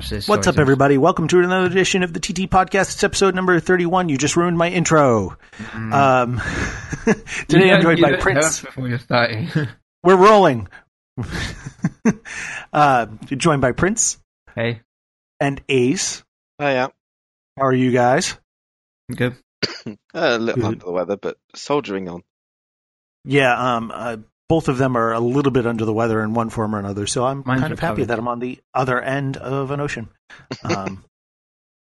much as What's up, everybody? Welcome to another edition of the TT Podcast. It's episode number 31. You just ruined my intro. Mm. Um, today I'm joined by Prince. Before you're starting. We're rolling. uh, joined by Prince hey, and Ace. Oh yeah, How are you guys? good. a little Good. under the weather, but soldiering on. Yeah, um, uh, both of them are a little bit under the weather in one form or another, so I'm Mine's kind of happy that I'm on the other end of an ocean. Um,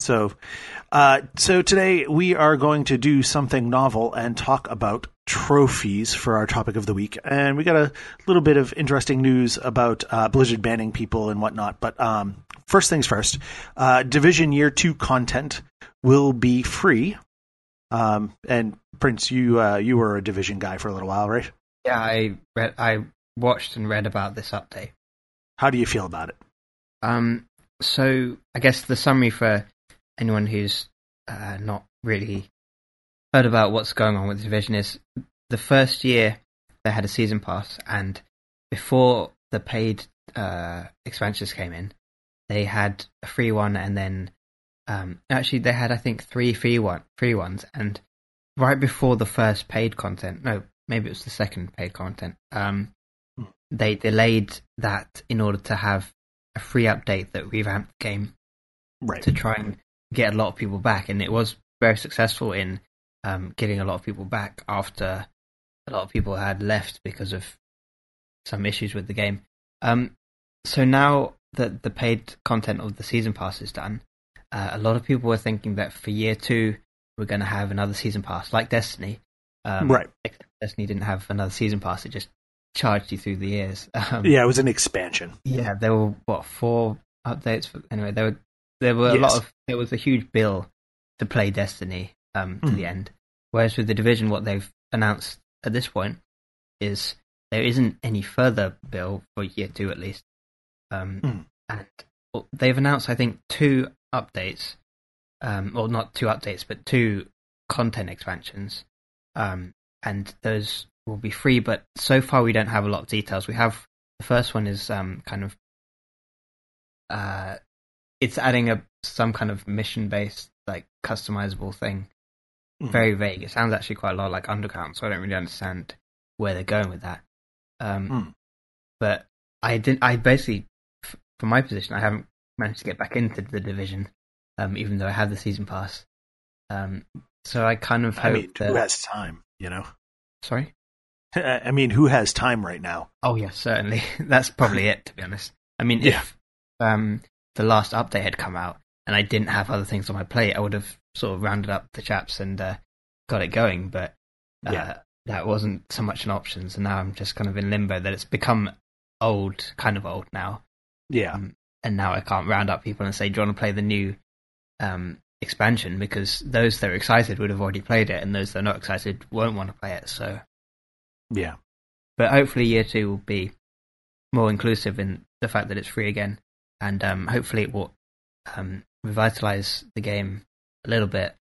so, uh, so today we are going to do something novel and talk about trophies for our topic of the week, and we got a little bit of interesting news about uh, Blizzard banning people and whatnot. But um, first things first, uh, Division Year Two content will be free. Um, and Prince, you uh, you were a Division guy for a little while, right? Yeah, I read, I watched and read about this update. How do you feel about it? Um, so I guess the summary for anyone who's uh, not really heard about what's going on with the division is the first year they had a season pass, and before the paid uh, expansions came in, they had a free one, and then um, actually they had I think three free one free ones, and right before the first paid content, no, maybe it was the second paid content. Um, they delayed that in order to have a free update that revamped the game Right. to try and get a lot of people back, and it was very successful in um, getting a lot of people back after a lot of people had left because of some issues with the game. Um, so now that the paid content of the season pass is done, uh, a lot of people were thinking that for year two we're going to have another season pass like Destiny. Um, Right. Destiny didn't have another season pass; it just charged you through the years. Um, Yeah, it was an expansion. yeah, there were what four updates? For, anyway, there were there were a lot of there was a huge bill to play Destiny um, to Mm. the end. Whereas with the division, what they've announced at this point is there isn't any further bill for year two at least, um, Mm. and well, they've announced I think two updates, um, well not two updates but two content expansions, um, and those will be free. But so far we don't have a lot of details. We have the first one is um, kind of uh, it's adding a some kind of mission based like customizable thing. Mhm. Very vague. It sounds actually quite a lot like Underground, so I don't really understand where they're going with that. Um, Mm. But I didn't. I basically, f- from my position, I haven't managed to get back into the division, um, even though I have the season pass. Um, so I kind of I hope mean, that. who has time? You know, Sorry. I mean, who has time right now? Oh yes, certainly. That's probably it. To be honest, I mean, Yeah. if um, the last update had come out and I didn't have other things on my plate, I would have sort of rounded up the chaps and uh, got it going. But uh, Yeah. that wasn't so much an option. So now I'm just kind of in limbo. That it's become old, kind of old now, Yeah, um, and now I can't round up people and say, "Do you want to play the new um, expansion?" Because those that are excited would have already played it, and those that are not excited won't want to play it. So yeah, but hopefully year two will be more inclusive in the fact that it's free again, and um, hopefully it will um, revitalize the game a little bit,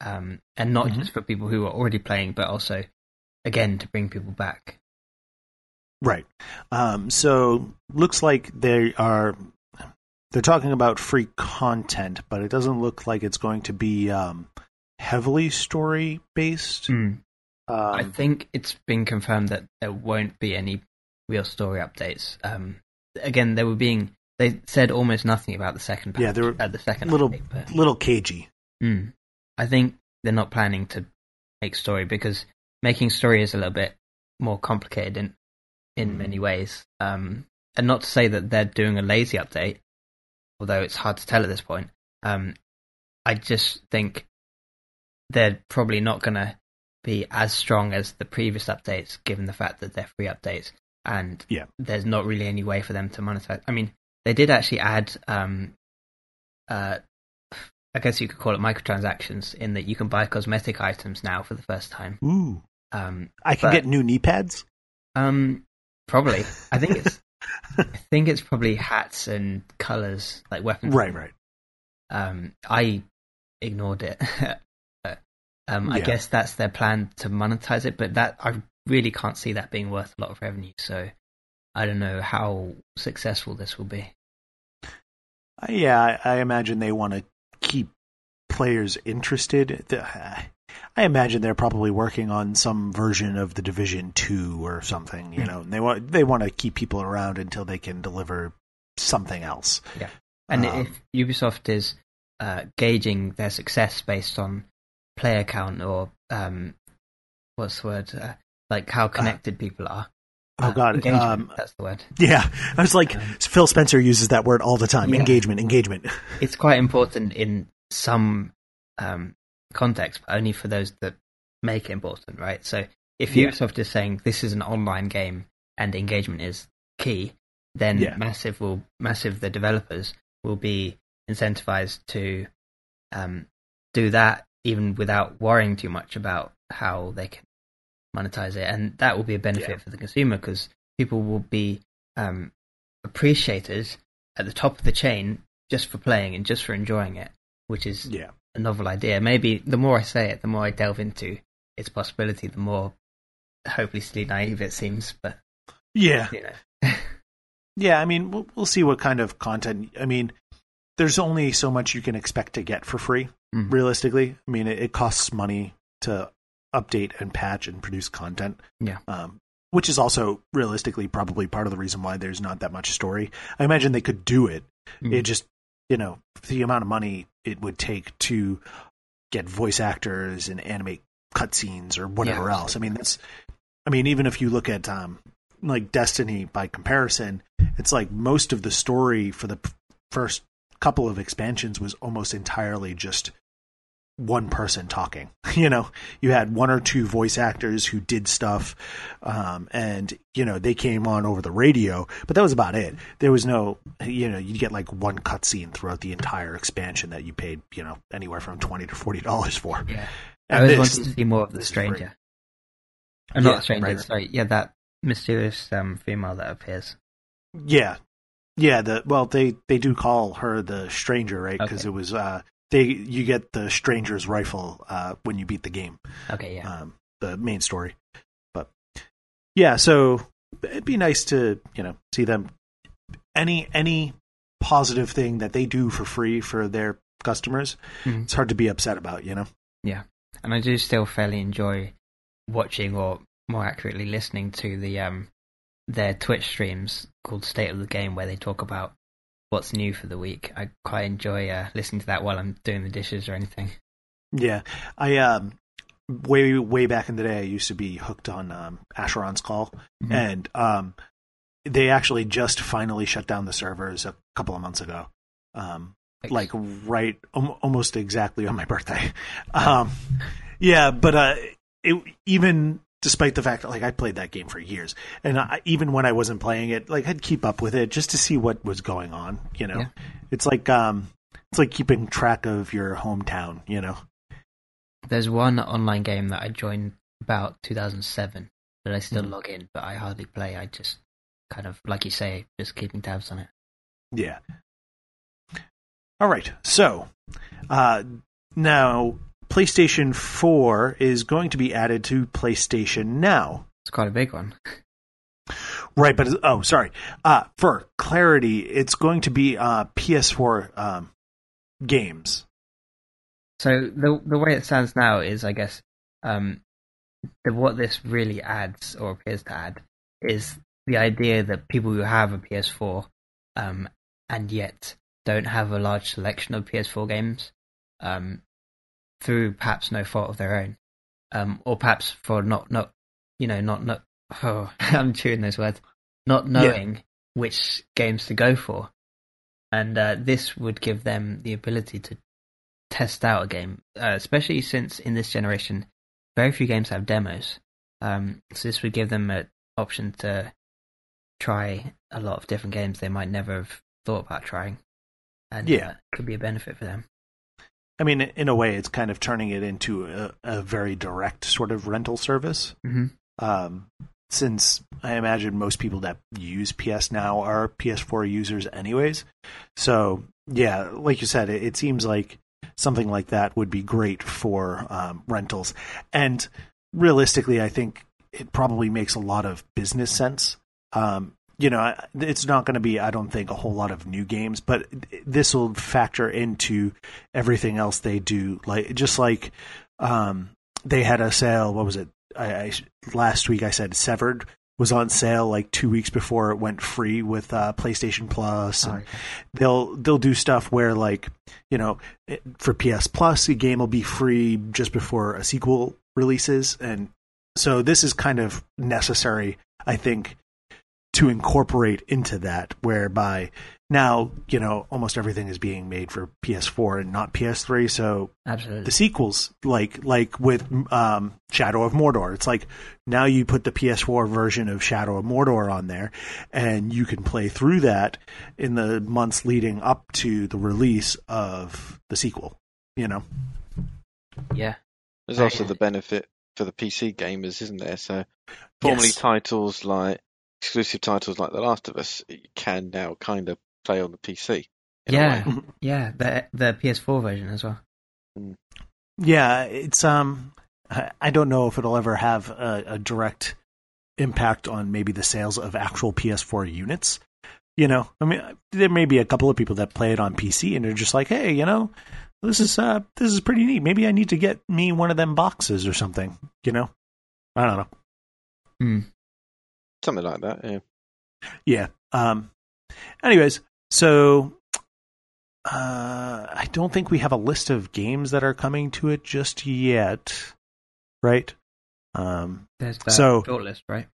um, and not Mhm. just for people who are already playing, but also again to bring people back. right. Um, so looks like they are. They're talking about free content, but it doesn't look like it's going to be um, heavily story based. Um, I think it's been confirmed that there won't be any real story updates. Um, again, they were being they said almost nothing about the second patch, Yeah, they were uh, the second little update, but- little cagey. Mm. I think they're not planning to make story because making story is a little bit more complicated in in many ways. Um, and not to say that they're doing a lazy update, although it's hard to tell at this point. Um, I just think they're probably not going to be as strong as the previous updates, given the fact that they're free updates and Yeah. there's not really any way for them to monetize. I mean, they did actually add um, uh, I guess you could call it microtransactions in that you can buy cosmetic items now for the first time. Ooh, Um, I can But- get new knee pads. um, probably. I think it's. I think it's probably hats and colors like weapons. Right, right. Um, I ignored it. Um, I Yeah. guess that's their plan to monetize it, but that I really can't see that being worth a lot of revenue. So I don't know how successful this will be. Uh, yeah, I, I imagine they want to keep players interested. I imagine they're probably working on some version of the Division Two or something. You Hmm. know, and they want they want to keep people around until they can deliver something else. Yeah, And Um, if Ubisoft is uh, gauging their success based on player count or um, what's the word, uh, like how connected people are. Oh Uh, God, um, that's the word. yeah, I was like, Um, Phil Spencer uses that word all the time. Yeah. Engagement, engagement. It's quite important in some um, context, but only for those that make it important, right? So if Yeah. Ubisoft is saying this is an online game and engagement is key, then Yeah. massive will massive the developers will be incentivized to um, do that even without worrying too much about how they can monetize it, and that will be a benefit Yeah. for the consumer because people will be um, appreciated at the top of the chain just for playing and just for enjoying it, which is Yeah, a novel idea. Maybe the more I say it, the more I delve into its possibility, the more hopelessly naive it seems. But yeah, you know, yeah. I mean, we'll, we'll see what kind of content. I mean, there's only so much you can expect to get for free. Mhm. Realistically, I mean, it, it costs money to update and patch and produce content. Yeah. Um, which is also realistically probably part of the reason why there's not that much story. I imagine they could do it. Mhm. It just, you know, the amount of money it would take to get voice actors and animate cutscenes or whatever Yeah, else. I mean, that's, I mean, even if you look at um, like Destiny by comparison, it's like most of the story for the p- first couple of expansions was almost entirely just one person talking. You know, you had one or two voice actors who did stuff, um, and you know they came on over the radio, but that was about it. There was no, you know, you'd get like one cutscene throughout the entire expansion that you paid, you know, anywhere from twenty to forty dollars for. yeah, And I always wanted to see more of the stranger. I'm. Uh, not Yeah, the stranger, right. sorry. Yeah, that mysterious um, female that appears. Yeah, yeah. The well, they they do call her the stranger, right? Because Okay. it was uh, they you get the stranger's rifle uh, when you beat the game. Okay, yeah. um, the main story. But yeah, so it'd be nice to you know see them any any positive thing that they do for free for their customers. Mhm. It's hard to be upset about, you know. Yeah, and I do still fairly enjoy watching, or more accurately, listening to the um their Twitch streams called State of the Game, where they talk about what's new for the week. I quite enjoy uh, listening to that while I'm doing the dishes or anything. Yeah, I um way way back in the day, I used to be hooked on um, Asheron's Call, Mhm. and um they actually just finally shut down the servers a couple of months ago. Um, like right um, almost exactly on my birthday um yeah but uh it even despite the fact that like i played that game for years and I, even when i wasn't playing it like i'd keep up with it just to see what was going on you know Yeah. it's like um it's like keeping track of your hometown you know There's one online game that I joined about 2007 that I still Mhm. log in, but I hardly play. I just kind of, like you say, just keeping tabs on it. yeah all right so uh now playstation 4 is going to be added to playstation now It's quite a big one. Right, but oh, sorry. Uh, for clarity, it's going to be uh, PS4 um, games. So the the way it stands now is, I guess, um, the, what this really adds or appears to add is the idea that people who have a PS4 um, and yet don't have a large selection of PS4 games, um, through perhaps no fault of their own, um, or perhaps for not not you know not not oh, I'm chewing those words, not knowing which games to go for, and uh, this would give them the ability to test out a game, uh, especially since in this generation, very few games have demos. Um, so this would give them an option to try a lot of different games they might never have thought about trying, and Yeah. uh, could be a benefit for them. I mean, in a way, it's kind of turning it into a, a very direct sort of rental service. hmm Um, since I imagine most people that use PS now are PS4 users, anyways. So, yeah, like you said, it, it seems like something like that would be great for um, rentals. And realistically, I think it probably makes a lot of business sense. Um, you know, it's not going to be, I don't think, a whole lot of new games, but this will factor into everything else they do. Like just like um, they had a sale. What was it? I, I last week I said Severed was on sale like two weeks before it went free with uh, PlayStation Plus, and Oh, okay. they'll they'll do stuff where like you know for PS Plus a game will be free just before a sequel releases, and so this is kind of necessary, I think, to incorporate into that, whereby now you know almost everything is being made for PS4 and not PS3, so Absolutely. the sequels like like with um, Shadow of Mordor. It's like now you put the PS4 version of Shadow of Mordor on there, and you can play through that in the months leading up to the release of the sequel. You know, yeah. There's also the benefit for the PC gamers, isn't there? So, formerly Yes. titles like exclusive titles like The Last of Us, can now kind of play on the PC. Yeah. Yeah. The the PS4 version as well. yeah, it's um, I I don't know if it'll ever have a, a direct impact on maybe the sales of actual PS4 units. You know, I mean, there may be a couple of people that play it on PC and they're just like, hey, you know, this is uh, this is pretty neat. Maybe I need to get me one of them boxes or something. You know, I don't know. Hmm. Something like that, yeah. Yeah. Um. Anyways, so uh, I don't think we have a list of games that are coming to it just yet, right? Um. There's the So- shortlist, right?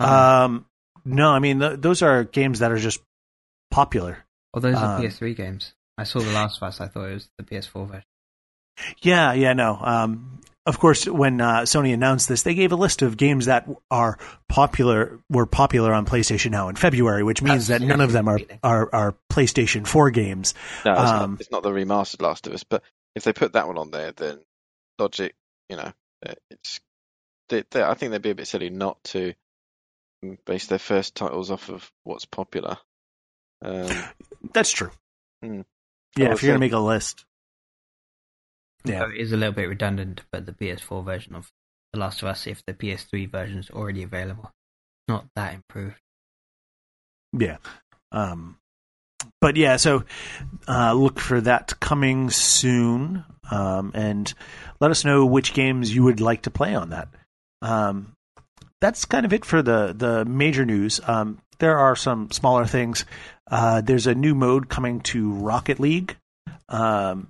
Um. No, I mean th- those are games that are just popular. Or those are um, PS3 games. I saw The Last of Us. I thought it was the PS4 version. Yeah, yeah, no. Um, of course, when uh, Sony announced this, they gave a list of games that are popular were popular on PlayStation Now in February, which means that none of them are are, are PlayStation Four games. No, it's, Um, not, it's not the remastered Last of Us, but if they put that one on there, then Logic, you know, uh, it's. They, they, I think they'd be a bit silly not to base their first titles off of what's popular. Um, That's true. Hmm. Yeah, if you're gonna make a list, yeah, So it is a little bit redundant to put the PS4 version of The Last of Us if the PS3 version is already available. Not that improved. yeah. Um, but yeah, so uh, look for that coming soon, um, and let us know which games you would like to play on that. Um, that's kind of it for the the major news. Um, there are some smaller things. Uh, there's a new mode coming to Rocket League, um,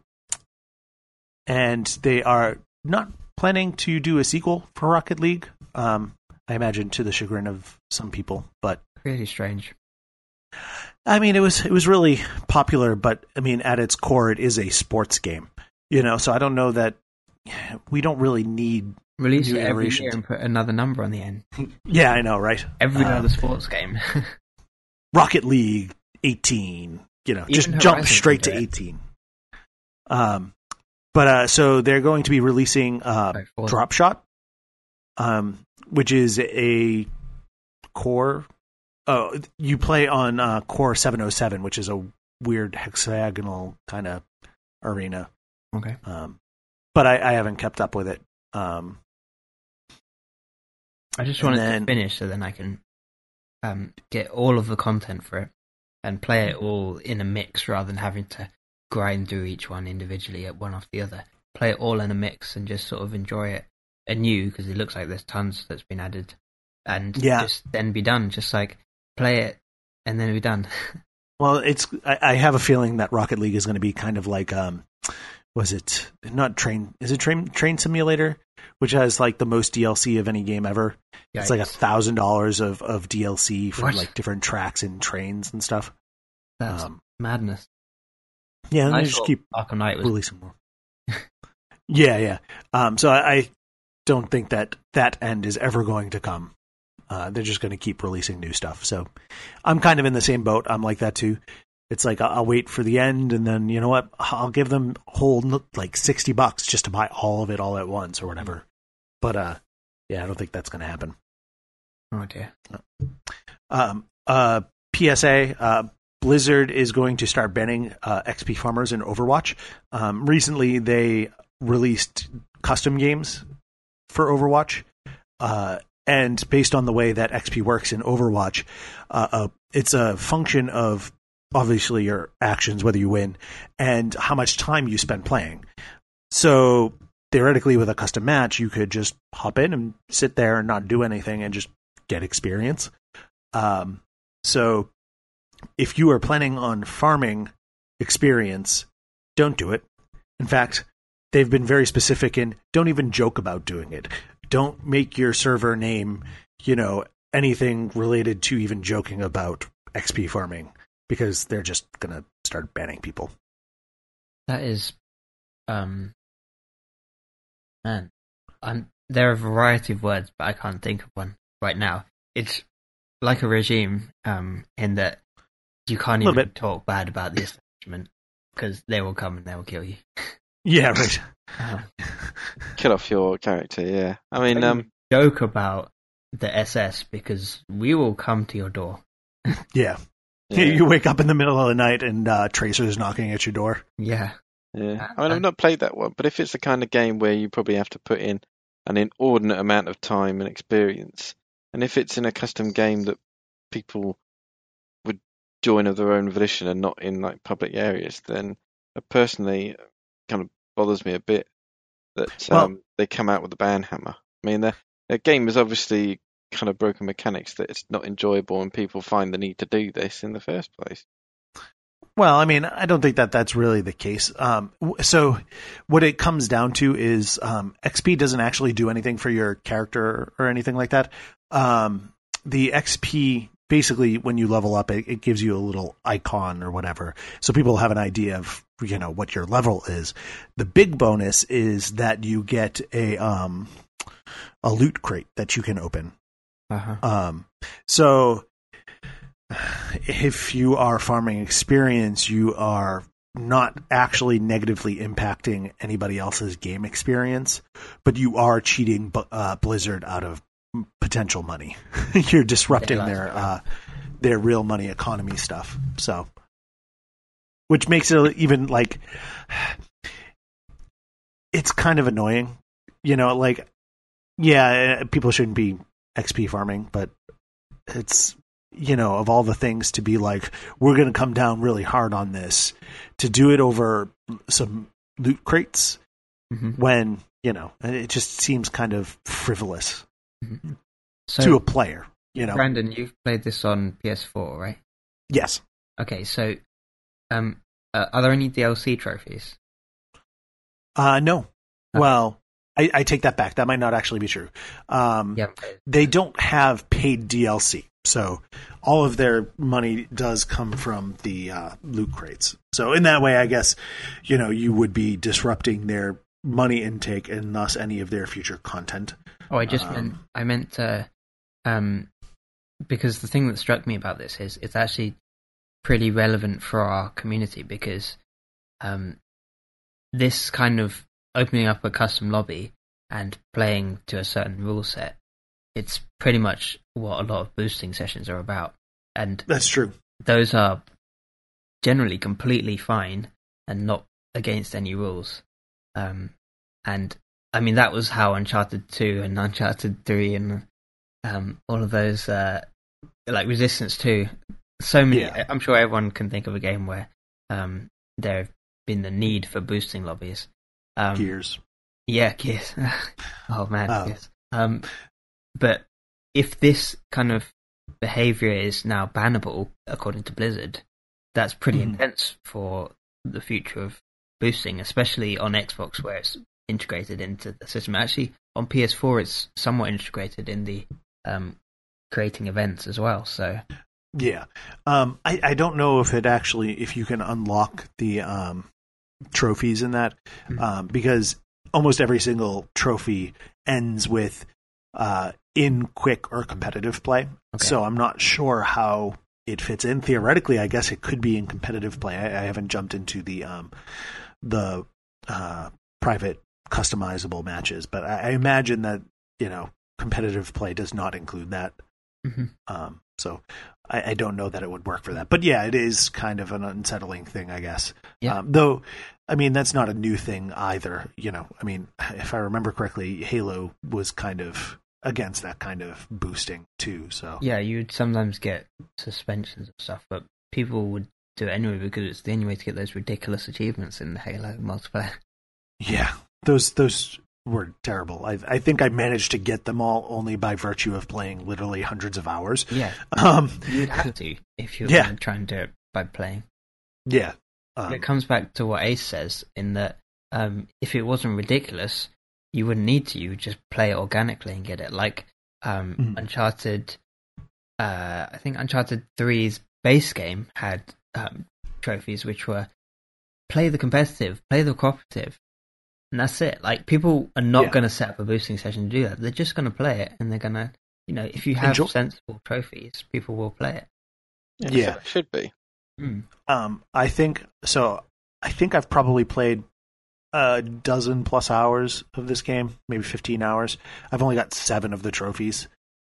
and they are not planning to do a sequel for Rocket League. Um, I imagine to the chagrin of some people, but Really strange. I mean, it was it was really popular, but I mean, at its core, it is a sports game, you know. So I don't know that we don't really need. Release it every year and put another number on the end. Yeah, I know, right? Every Um, other sports game. Rocket League eighteen, you know, Even just jump straight to it. eighteen. Um, but uh, so they're going to be releasing uh, Drop Shot, um, which is a core. Oh, you play on uh, Core 707, which is a weird hexagonal kind of arena. Okay. Um, but I, I haven't kept up with it. Um, I just wanted then- to finish so then I can um, get all of the content for it and play it all in a mix rather than having to grind through each one individually at one off the other. Play it all in a mix and just sort of enjoy it anew because it looks like there's tons that's been added and Yeah. just then be done. Just like play it and then be done. well, it's I, I have a feeling that Rocket League is going to be kind of like um, was it not train? Is it train train simulator, which has like the most DLC of any game ever? It's like a thousand dollars of of DLC for What? like different tracks and trains and stuff. That's Um, madness. Yeah, and I they just keep Arkham Knight was releasing more. yeah, yeah. Um, so I, I don't think that that end is ever going to come. Uh, they're just going to keep releasing new stuff. So I'm kind of in the same boat. I'm like that too. It's like I'll, wait for the end, and then you know what? I'll give them whole like sixty bucks just to buy all of it all at once or whatever. But uh, yeah, I don't think that's going to happen. oh dear. Um, uh, PSA, uh, Blizzard is going to start banning uh, XP farmers in Overwatch. Um, recently, they released custom games for Overwatch, uh, and based on the way that XP works in Overwatch, uh, uh, it's a function of obviously your actions, whether you win, and how much time you spend playing. So theoretically, with a custom match, you could just hop in and sit there and not do anything and just get experience. Um, so if you are planning on farming experience, don't do it. In fact, they've been very specific in don't even joke about doing it. Don't make your server name, you know, anything related to even joking about XP farming because they're just going to start banning people. That is, um, man, I'm, there are a variety of words, but I can't think of one right now. It's like a regime, um, in that you can't even bit. talk bad about the establishment because they will come and they will kill you. Yeah, right. Uh, Kill off your character. Yeah. I mean, um, joke about the SS because we will come to your door. Yeah. yeah. You wake up in the middle of the night and uh, is knocking at your door. Yeah, Yeah, Uh, I mean, uh, I've not played that one, but if it's the kind of game where you probably have to put in an inordinate amount of time and experience, and if it's in a custom game that people would join of their own volition and not in like public areas, then uh, personally, it kind of bothers me a bit that Well- um, they come out with the ban hammer. I mean, the, the game is obviously kind of broken mechanics that it's not enjoyable, and people find the need to do this in the first place. Well, I mean, I don't think that that's really the case. Um, so, what it comes down to is um, XP doesn't actually do anything for your character or anything like that. Um, the XP basically, when you level up, it, it gives you a little icon or whatever, so people have an idea of you know what your level is. The big bonus is that you get a um, a loot crate that you can open. uh-huh. Um, so if you are farming experience, you are not actually negatively impacting anybody else's game experience, but you are cheating uh, Blizzard out of potential money. You're disrupting Yeah, their uh, their real money economy stuff. So, which makes it even like it's kind of annoying, you know. Like, yeah, uh, people shouldn't be XP farming, but it's you know of all the things to be like we're going to come down really hard on this to do it over some loot crates hmm when you know it just seems kind of frivolous So, to a player you know Brandon, you've played this on PS4, right? yes Okay, so um, uh, are there any DLC trophies? uh no well I, I take that back that might not actually be true um Yeah. they don't have paid DLC. So all of their money does come from the uh, loot crates. So in that way, I guess you know you would be disrupting their money intake and thus any of their future content. Oh, I just Um, meant I meant uh, um, because the thing that struck me about this is it's actually pretty relevant for our community because um, this kind of opening up a custom lobby and playing to a certain rule set, it's pretty much what a lot of boosting sessions are about, and That's true. those are generally completely fine and not against any rules. Um, and I mean that was how Uncharted Two and Uncharted Three and um, all of those uh, like Resistance Two. So many. Yeah. I'm sure everyone can think of a game where um, there have been the need for boosting lobbies. Um, Gears. yeah, Gears. oh man, Oh. Gears. Um, but if this kind of behavior is now bannable according to Blizzard, that's pretty Mhm. intense for the future of boosting, especially on Xbox where it's integrated into the system. Actually, on PS4, it's somewhat integrated in the um, creating events as well. So Yeah. Um, I, I don't know if it actually if you can unlock the um, trophies in that Mhm. um, because almost every single trophy ends with uh, in quick or competitive play. Okay. So I'm not sure how it fits in. Theoretically, I guess it could be in competitive play. I, I haven't jumped into the um, the uh, private customizable matches, but I, I imagine that you know competitive play does not include that. Mhm. Um, so I, I don't know that it would work for that. But yeah, it is kind of an unsettling thing, I guess. Yeah. Um, though, I mean, that's not a new thing either. You know, I mean, if I remember correctly, Halo was kind of against that kind of boosting too. So Yeah, you'd sometimes get suspensions and stuff, but people would do it anyway because it's the only way to get those ridiculous achievements in the Halo multiplayer. yeah, those those were terrible. I I think I managed to get them all only by virtue of playing literally hundreds of hours. Yeah, Um, you'd have to if you were Yeah. going to do it by playing. yeah, um, it comes back to what Ace says in that um, if it wasn't ridiculous, you wouldn't need to. You would just play it organically and get it. Like um, Mhm. Uncharted, uh, I think Uncharted 3's base game had um, trophies which were play the competitive, play the cooperative, and that's it. Like people are not Yeah. going to set up a boosting session to do that. They're just going to play it, and they're going to, you know, if you have Enjoy- sensible trophies, people will play it. Yeah. it should be. Mm. Um, I think so. I think I've probably played a dozen plus hours of this game, maybe fifteen hours. I've only got seven of the trophies,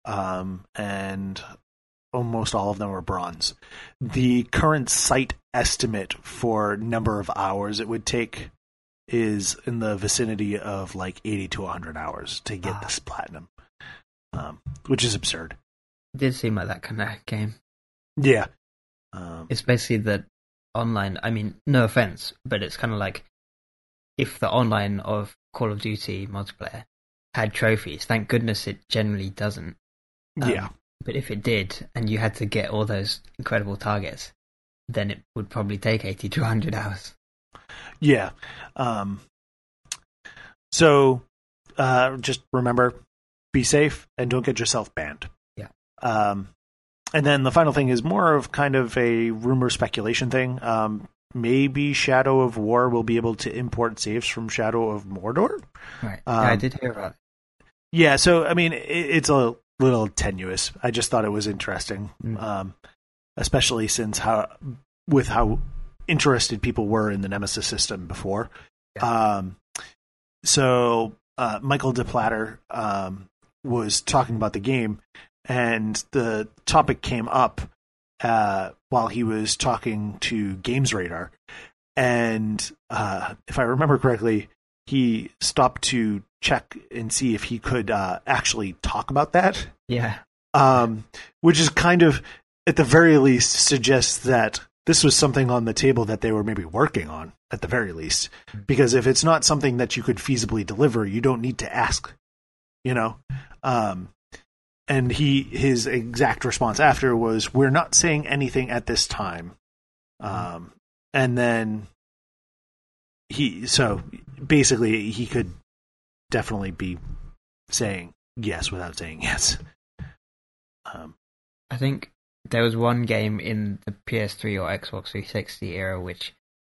um, and almost all of them were bronze. The current site estimate for number of hours it would take is in the vicinity of like eighty to hundred hours to get Ah. this platinum, um, which is absurd. It did seem like that kind of game. Yeah. Um, It's basically the online. I mean, no offense, but it's kind of like if the online of Call of Duty multiplayer had trophies. Thank goodness it generally doesn't. Um, yeah. But if it did, and you had to get all those incredible targets, then it would probably take eighty to hundred hours. Yeah. Um, so uh, just remember be safe and don't get yourself banned. Yeah. Um, and then the final thing is more of kind of a rumor speculation thing. Um, maybe Shadow of War will be able to import saves from Shadow of Mordor. Right. yeah, I Um, did hear about it. Yeah, so I mean, it, it's a little tenuous. I just thought it was interesting, Mm. um, especially since how with how interested people were in the Nemesis system before. Um, so uh, Michael de Plater um, was talking about the game, and the topic came up uh, while he was talking to GamesRadar, and uh, if I remember correctly, he stopped to check and see if he could uh, actually talk about that, Yeah. um, which is kind of, at the very least, suggests that this was something on the table that they were maybe working on, at the very least. Because if it's not something that you could feasibly deliver, you don't need to ask, you know? Um, and he his exact response after was, "We're not saying anything at this time." Um, and then he so basically he could definitely be saying yes without saying yes. Um, I think there was one game in the PS3 or Xbox 360 era which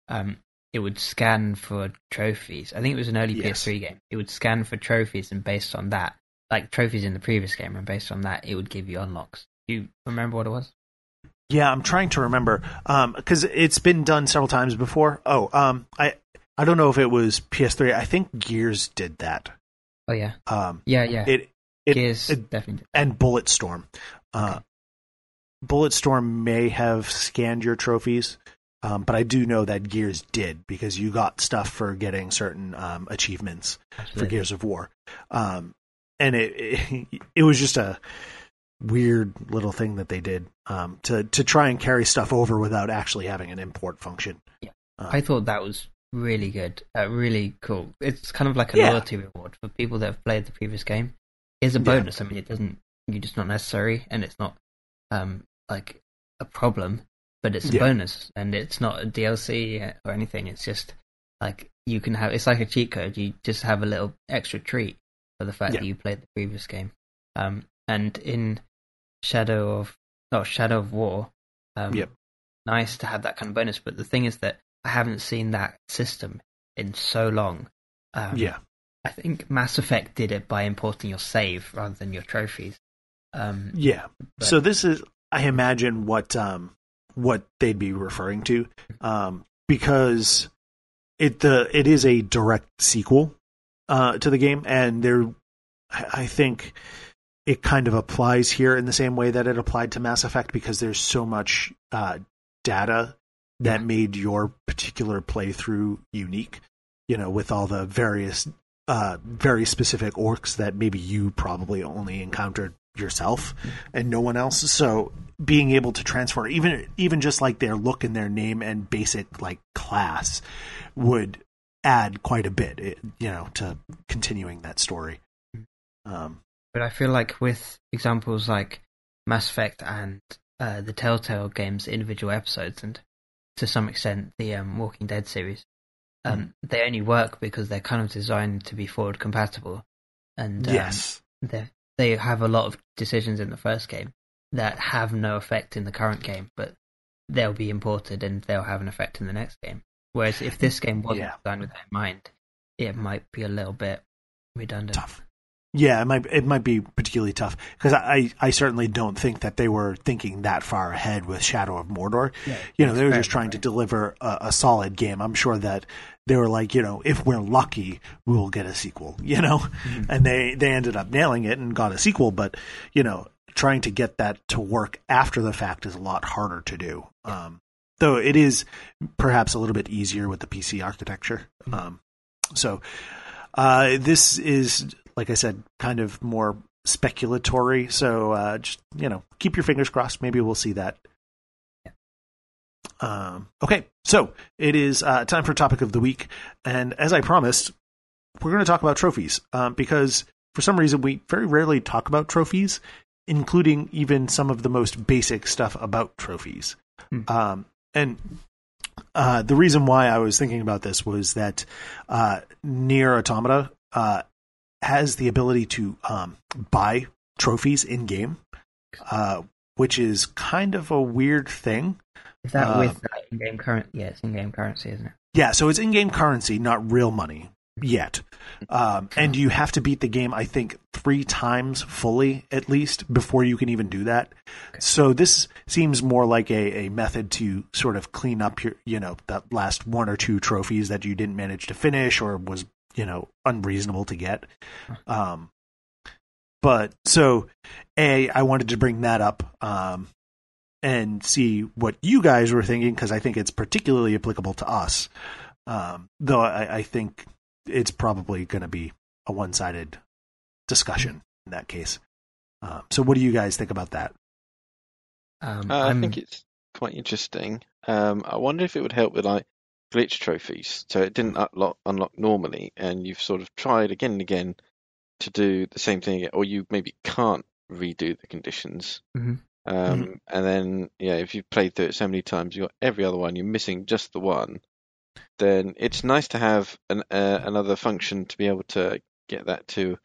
um, it would scan for trophies. I think it was an early Yes. PS3 game. It would scan for trophies, and based on that, like trophies in the previous game, and based on that, it would give you unlocks. Do you remember what it was? yeah, I'm trying to remember because it's been done several times before. Oh, um, I I don't know if it was PS3. I think Gears did that. Oh yeah, Um, yeah, yeah. it it, Gears it definitely. Did. and Bulletstorm. Uh, Okay. Bulletstorm may have scanned your trophies, um, but I do know that Gears did because you got stuff for getting certain um, achievements for Gears of War, um, and it, it it was just a weird little thing that they did um, to to try and carry stuff over without actually having an import function. Yeah. I thought that was really good, uh, really cool. It's kind of like a Yeah. loyalty reward for people that have played the previous game. It's a Yeah. bonus. I mean, it doesn't. You're just not necessary, and it's not um like a problem, but it's a Yeah. bonus, and it's not a DLC or anything. It's just like you can have. It's like a cheat code. You just have a little extra treat for the fact Yeah. that you played the previous game. Um, and in Shadow of oh Shadow of War, um, Yep. nice to have that kind of bonus. But the thing is that I haven't seen that system in so long. Um, yeah, I think Mass Effect did it by importing your save rather than your trophies. Um, yeah. but- So this is, I imagine, what um, what they'd be referring to, um, because it the it is a direct sequel uh, to the game, and there, I I think it kind of applies here in the same way that it applied to Mass Effect because there's so much uh, data that Yeah. made your particular playthrough unique. You know, with all the various uh, very specific orcs that maybe you probably only encountered yourself and no one else. So being able to transfer even even just like their look and their name and basic like class would add quite a bit, you know, to continuing that story. Um, But I feel like with examples like Mass Effect and uh, the Telltale games, individual episodes, and to some extent the um, Walking Dead series, um, they only work because they're kind of designed to be forward compatible, and um, yes, they they have a lot of decisions in the first game that have no effect in the current game, but they'll be imported and they'll have an effect in the next game. Whereas if this game wasn't Yeah. designed with that in mind, it might be a little bit redundant. tough. Yeah, it might it might be particularly tough because I I certainly don't think that they were thinking that far ahead with Shadow of Mordor. Yeah, you know, they were just trying to deliver a, a solid game. I'm sure that they were like, you know, if we're lucky, we will get a sequel. You know, Mm-hmm. and they they ended up nailing it and got a sequel. But you know, trying to get that to work after the fact is a lot harder to do. Um, though it is perhaps a little bit easier with the PC architecture. Mm-hmm. Um, so uh, this is, like I said, kind of more speculatory. So uh, just you know, keep your fingers crossed. Maybe we'll see that. Um, okay, so it is uh, time for topic of the week, and as I promised, we're going to talk about trophies um, because for some reason we very rarely talk about trophies, including even some of the most basic stuff about trophies. Hmm. Um, and uh, the reason why I was thinking about this was that uh, Nier Automata uh, has the ability to um, buy trophies in game, uh, which is kind of a weird thing. Is that Uh, with uh, in-game current? Yeah, it's in-game currency, isn't it? Yeah, so it's in-game currency, not real money yet. Um, and you have to beat the game, I think, three times fully at least before you can even do that. So this seems more like a, a method to sort of clean up your, you know, that last one or two trophies that you didn't manage to finish or was, you know, unreasonable to get. Um, but so, a, I wanted to bring that up. Um, and see what you guys were thinking because I think it's particularly applicable to us. Um, though I, I think it's probably going to be a one-sided discussion in that case. Um, so, what do you guys think about that? Um, Uh, I think it's quite interesting. Um, I wonder if it would help with like glitch trophies, so it didn't unlock unlock normally, and you've sort of tried again and again to do the same thing, again, or you maybe can't redo the conditions. Mhm. Um, And then, yeah, if you've played through it so many times, you've got every other one, you're missing just the one. Then it's nice to have an, uh, another function to be able to get that to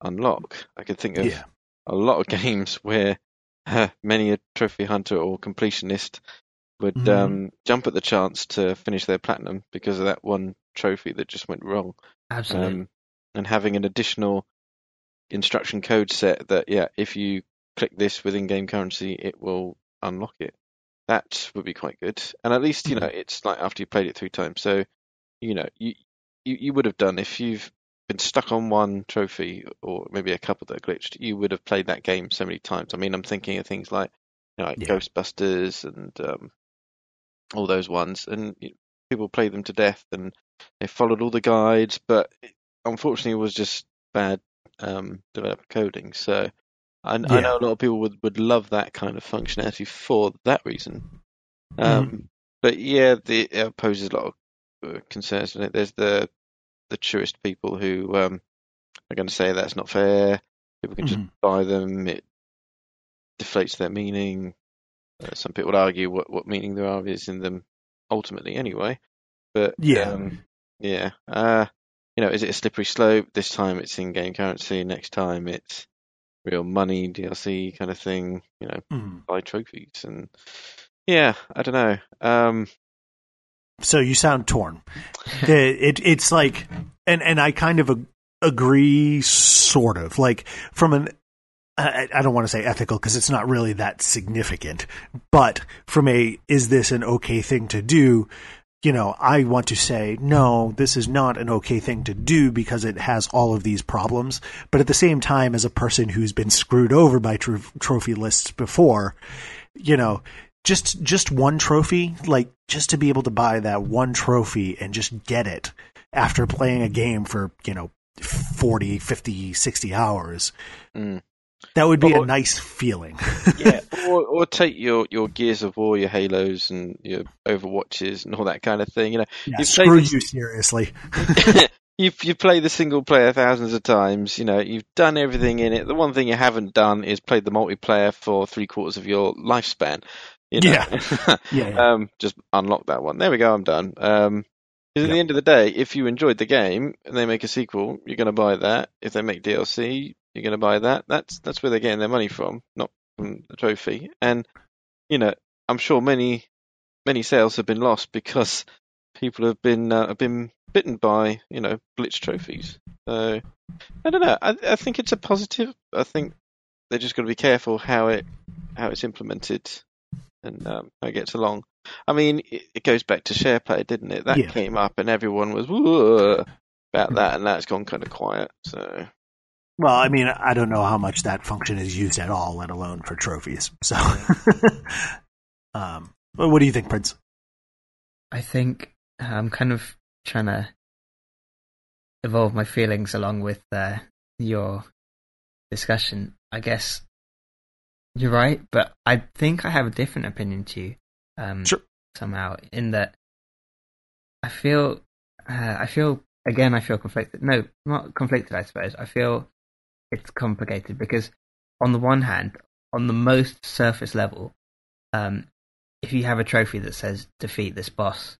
unlock. I could think of Yeah. a lot of games where uh, many a trophy hunter or completionist would Mhm. um, jump at the chance to finish their platinum because of that one trophy that just went wrong. absolutely. Um, and having an additional instruction code set that, yeah, if you click this with in-game currency, it will unlock it. That would be quite good. And at least, you know, it's like after you played it three times. So, you know, you, you, you would have done if you've been stuck on one trophy or maybe a couple that are glitched, you would have played that game so many times. I mean, I'm thinking of things like, you know, like Yeah. Ghostbusters and um, all those ones, and you people play them to death, and they followed all the guides, but it, unfortunately, it was just bad um, developer coding. So I, I know a lot of people would, would love that kind of functionality for that reason. Mm-hmm. Um, But yeah, the, it poses a lot of uh, concerns. it? There's the the truest people who um, are going to say that's not fair. People can just buy them. It deflates their meaning. Uh, some people would argue what, what meaning there are is in them ultimately anyway. But Yeah. um, yeah. Uh, you know, is it a slippery slope? This time it's in-game currency. Next time it's real money DLC kind of thing. You know, Mhm. buy trophies and yeah, I don't know. Um, So you sound torn. It, it's like, and and I kind of ag- agree, sort of. Like from an, I, I don't want to say ethical because it's not really that significant, but from a, is this an okay thing to do? You know, I want to say no. This is not an okay thing to do because it has all of these problems. But at the same time, as a person who's been screwed over by tro- trophy lists before, you know, just just one trophy, like just to be able to buy that one trophy and just get it after playing a game for, you know, 40, 50, 60 hours. Mm. That would be Or- a nice feeling. yeah, or or take your your Gears of War, your Halos, and your Overwatches, and all that kind of thing. You know, yeah, You've screw this- you seriously. you you play the single player thousands of times. You know, you've done everything in it. The one thing you haven't done is played the multiplayer for three quarters of your lifespan. You know? Yeah. Yeah, um, just unlock that one. There we go. I'm done. Um, 'cause at Yeah. the end of the day, if you enjoyed the game and they make a sequel, you're going to buy that. If they make DLC, you're going to buy that. That's that's where they're getting their money from, not from the trophy. And you know, I'm sure many many sales have been lost because people have been uh, have been bitten by you know glitch trophies. So I don't know. I, I think it's a positive. I think they're just got to be careful how it how it's implemented and um, how it gets along. I mean, it, it goes back to SharePlay, didn't it? That Yeah. came up and everyone was about that, and it's gone kind of quiet. So Well, I mean, I don't know how much that function is used at all, let alone for trophies. So, um, well, what do you think, Prince? I think I'm kind of trying to evolve my feelings along with uh, your discussion. I guess you're right, but I think I have a different opinion to you. Um, Sure. Somehow, in that I feel, uh, I feel again, I feel conflicted. No, not conflicted. I suppose I feel it's complicated because, on the one hand, on the most surface level, um, if you have a trophy that says defeat this boss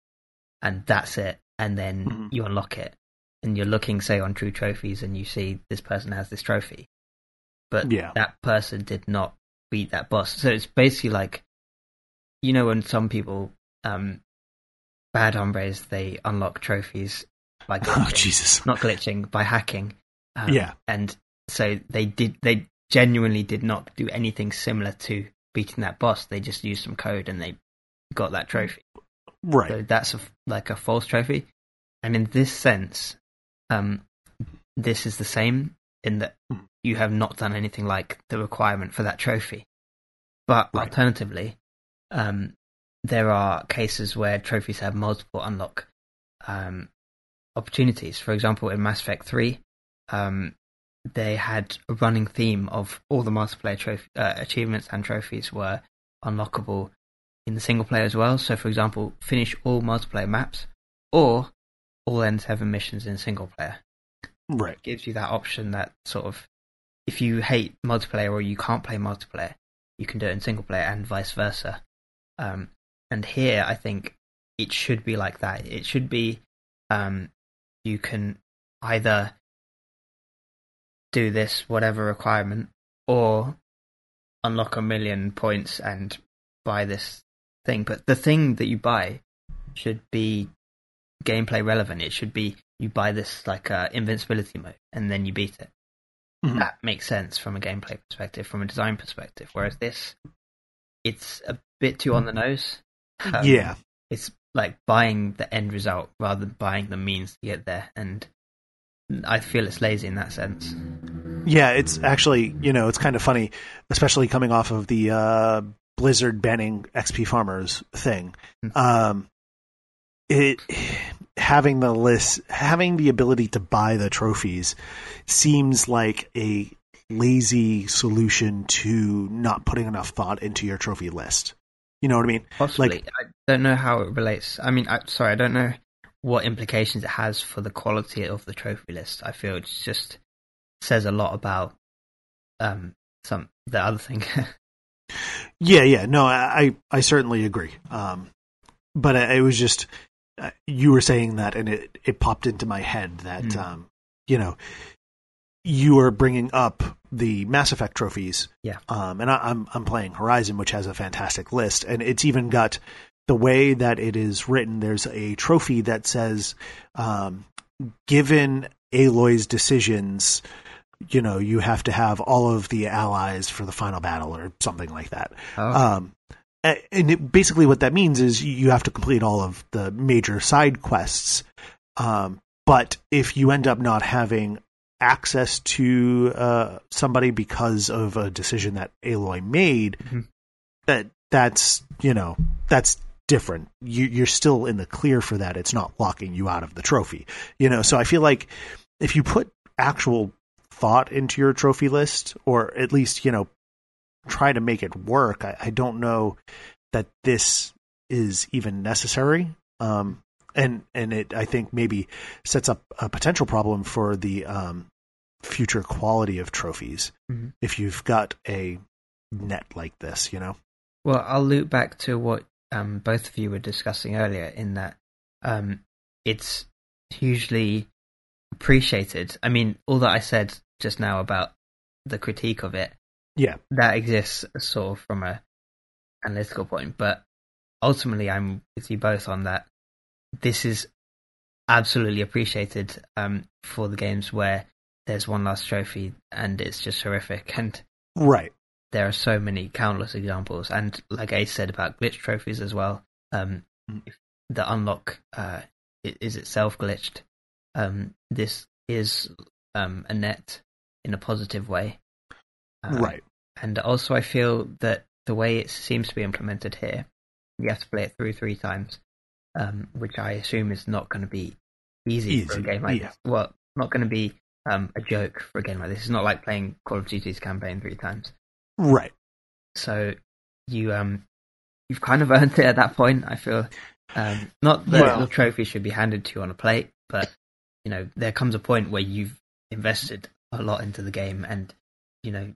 and that's it and then Mhm. you unlock it and you're looking say on true trophies and you see this person has this trophy but Yeah. that person did not beat that boss so it's basically like you know when some people um bad hombres they unlock trophies by Oh, Jesus. not glitching by hacking um, Yeah. and so they did they genuinely did not do anything similar to beating that boss they just used some code and they got that trophy Right. so that's a, like a false trophy and in this sense um this is the same in that Hmm. you have not done anything like the requirement for that trophy but Right. alternatively um there are cases where trophies have multiple unlock um opportunities for example in mass effect 3 um they had a running theme of all the multiplayer trophy, uh, achievements and trophies were unlockable in the single player as well. So, for example, finish all multiplayer maps or all N7 missions in single player. Right. gives you that option that sort of, if you hate multiplayer or you can't play multiplayer, you can do it in single player and vice versa. Um, and here, I think it should be like that. It should be um, you can either do this whatever requirement or unlock a million points and buy this thing. But the thing that you buy should be gameplay relevant. It should be you buy this like uh, invincibility mode and then you beat it. Mhm. That makes sense from a gameplay perspective, from a design perspective. Whereas this, it's a bit too on the nose. Um, yeah. it's like buying the end result rather than buying the means to get there, and I feel it's lazy in that sense. Yeah, it's actually, you know, it's kind of funny, especially coming off of the uh, Blizzard banning XP farmers thing. Hmm. Um, it having the list, having the ability to buy the trophies, seems like a lazy solution to not putting enough thought into your trophy list. You know what I mean? Possibly, I don't know how it relates. I mean, I, sorry, I don't know what implications it has for the quality of the trophy list. I feel it just says a lot about um some the other thing. Yeah, yeah. No, I I certainly agree. Um, but it was just uh, you were saying that, and it it popped into my head that Hmm. um, you know you were bringing up the Mass Effect trophies. Yeah. Um, and I, I'm I'm playing Horizon, which has a fantastic list, and it's even got the way that it is written. There's a trophy that says, um, given Aloy's decisions. You know, you have to have all of the allies for the final battle, or something like that. oh, Um, and it, basically, what that means is you have to complete all of the major side quests. Um, but if you end up not having access to uh, somebody because of a decision that Aloy made, Mhm. that that's you know that's different. You, you're still in the clear for that. It's not locking you out of the trophy. You know, so I feel like if you put actual thought into your trophy list, or at least you know try to make it work, I, I don't know that this is even necessary. Um, and and it I think maybe sets up a potential problem for the um, future quality of trophies Mhm. if you've got a net like this, you know. Well, I'll loop back to what um, both of you were discussing earlier, in that um, it's hugely appreciated. I mean, all that I said just now about the critique of it, Yeah. that exists sort of from a analytical point, but ultimately, I'm with you both on that. This is absolutely appreciated um, for the games where there's one last trophy and it's just horrific and Right. There are so many countless examples, and like Ace said about glitch trophies as well. Um, Mm. the unlock uh, is itself glitched. Um, this is um, a net in a positive way, Uh, right. And also, I feel that the way it seems to be implemented here, you have to play it through three times, um, which I assume is not going to be easy, for a game like yeah. this. Well, not going to be um, a joke for a game like this. It's not like playing Call of Duty's campaign three times. Right. So you um you've kind of earned it at that point. I feel um, not that Well- the trophy should be handed to you on a plate, but you know there comes a point where you've invested a lot into the game, and you know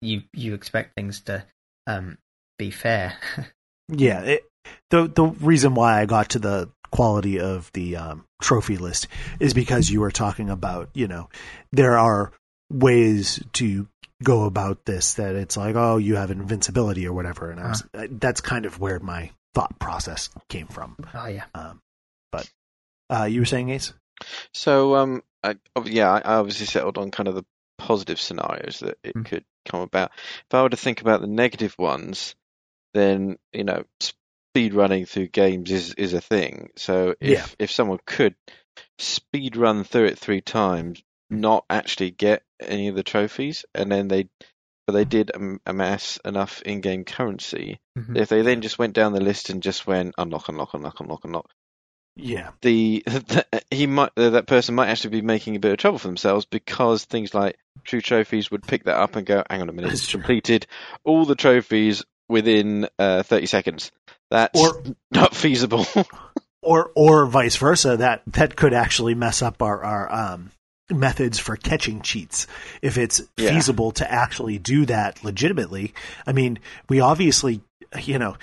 you you expect things to um be fair. Yeah, it, the the reason why I got to the quality of the um, trophy list is because you were talking about you know there are ways to go about this that it's like oh you have invincibility or whatever, and I was, that's kind of where my thought process came from. oh yeah, Um, but uh, you were saying Ace? So, um, I, yeah, I I obviously settled on kind of the positive scenarios that it Mm. could come about. If I were to think about the negative ones, then you know, speed running through games is is a thing. So if Yeah. if someone could speed run through it three times, not actually get any of the trophies, and then they but they did amass enough in-game currency. Mhm. If they then just went down the list and just went unlock, unlock, unlock, unlock, unlock, Yeah, the, the he might that person might actually be making a bit of trouble for themselves because things like true trophies would pick that up and go, hang on a minute, That's it's completed all the trophies within uh, 30 seconds. That's Or- not feasible. or or vice versa. That that could actually mess up our our um, methods for catching cheats if it's Yeah. feasible to actually do that legitimately. I mean, we obviously, you know,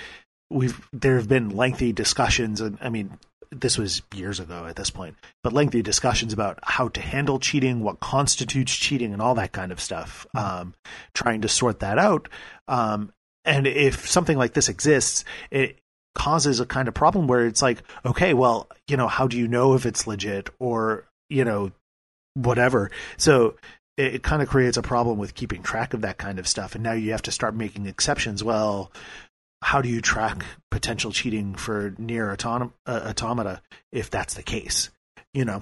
we've there have been lengthy discussions, and I mean. This was years ago at this point, but lengthy discussions about how to handle cheating, what constitutes cheating, and all that kind of stuff. Um, trying to sort that out. Um, and if something like this exists, it causes a kind of problem where it's like, okay, well, you know, how do you know if it's legit or, you know, whatever. So it, it kind of creates a problem with keeping track of that kind of stuff. And now you have to start making exceptions. Well, how do you track potential cheating for Nier autonom- uh, automata if that's the case? You know,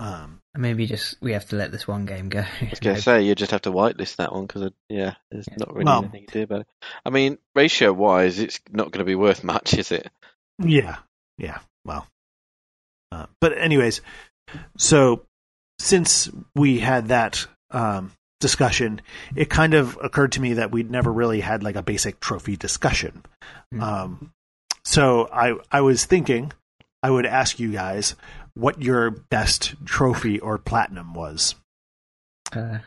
um, maybe just we have to let this one game go. I was going to say, you just have to whitelist that one because, yeah, there's Yeah. not really Well- anything to do about it. I mean, ratio wise, it's not going to be worth much, is it? Yeah, yeah. Well, uh, but anyways, so since we had that um, discussion, it kind of occurred to me that we'd never really had like a basic trophy discussion. Hmm. Um, so I I was thinking I would ask you guys what your best trophy or platinum was. Uh,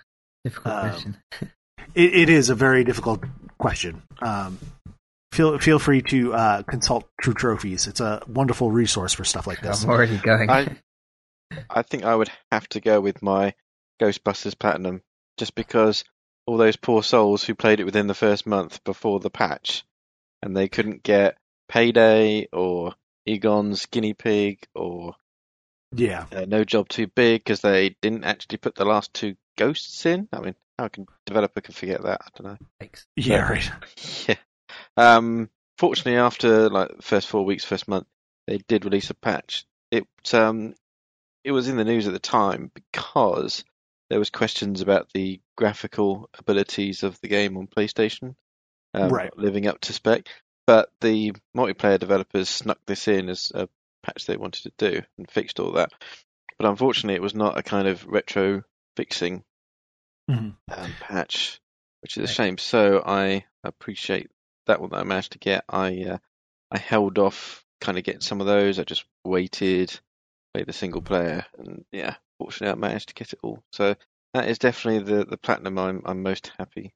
difficult Um, question. It, it is a very difficult question. Um, feel feel free to uh, consult True Trophies. It's a wonderful resource for stuff like this. I'm already going. I- I think I would have to go with my Ghostbusters Platinum, just because all those poor souls who played it within the first month before the patch, and they couldn't get Payday or Egon's Guinea Pig or Yeah. uh, No Job Too Big because they didn't actually put the last two ghosts in. I mean, how can developer can forget that? I don't know. Thanks. Yeah, right. Yeah. Um, fortunately, after like the first four weeks, first month, they did release a patch. It um, it was in the news at the time because there was questions about the graphical abilities of the game on PlayStation, um, Right. living up to spec. But the multiplayer developers snuck this in as a patch they wanted to do and fixed all that. But unfortunately, it was not a kind of retro fixing Mhm. um, patch, which is a shame. So I appreciate that one that I managed to get. I uh, I held off kind of getting some of those. I just waited, played the single player, and yeah, fortunately I managed to get it all. So that is definitely the the platinum I'm I'm most happy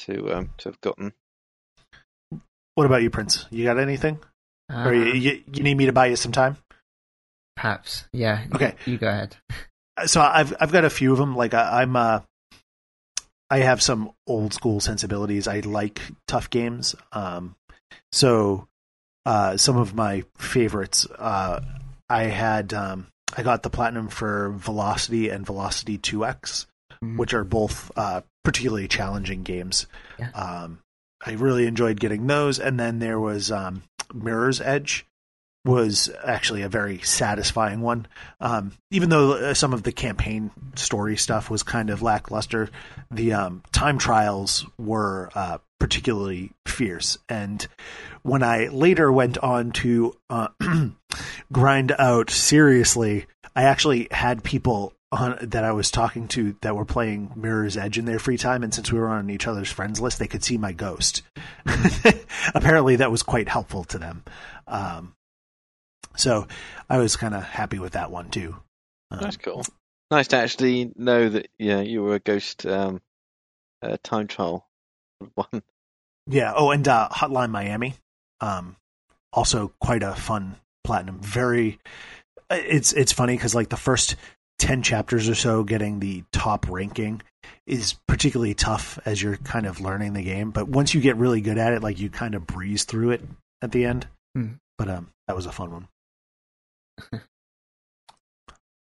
to um to have gotten. What about you, Prince? You got anything? Uh, or you, you, you need me to buy you some time? perhaps, yeah. Okay. you go ahead. so I've I've got a few of them. Like I, I'm uh, I have some old school sensibilities. I like tough games. Um, so uh, some of my favorites. Uh, I had um, I got the platinum for Velocity and Velocity Two X, Mm. which are both uh, particularly challenging games. Yeah. Um, I really enjoyed getting those. And then there was um, Mirror's Edge was actually a very satisfying one. Um, even though uh, some of the campaign story stuff was kind of lackluster, the um, time trials were uh, particularly fierce. And when I later went on to uh, grind out seriously, I actually had people on that I was talking to that were playing Mirror's Edge in their free time, and since we were on each other's friends list, they could see my ghost. Apparently, that was quite helpful to them. Um, so I was kind of happy with that one too. Um, That's cool. Nice to actually know that yeah you were a ghost um uh, time trial one. Yeah. Oh, and uh, Hotline Miami, um, also quite a fun platinum. Very. It's it's funny because like the first ten chapters or so, getting the top ranking is particularly tough as you're kind of learning the game. But once you get really good at it, like you kind of breeze through it at the end. Hmm. But um, that was a fun one.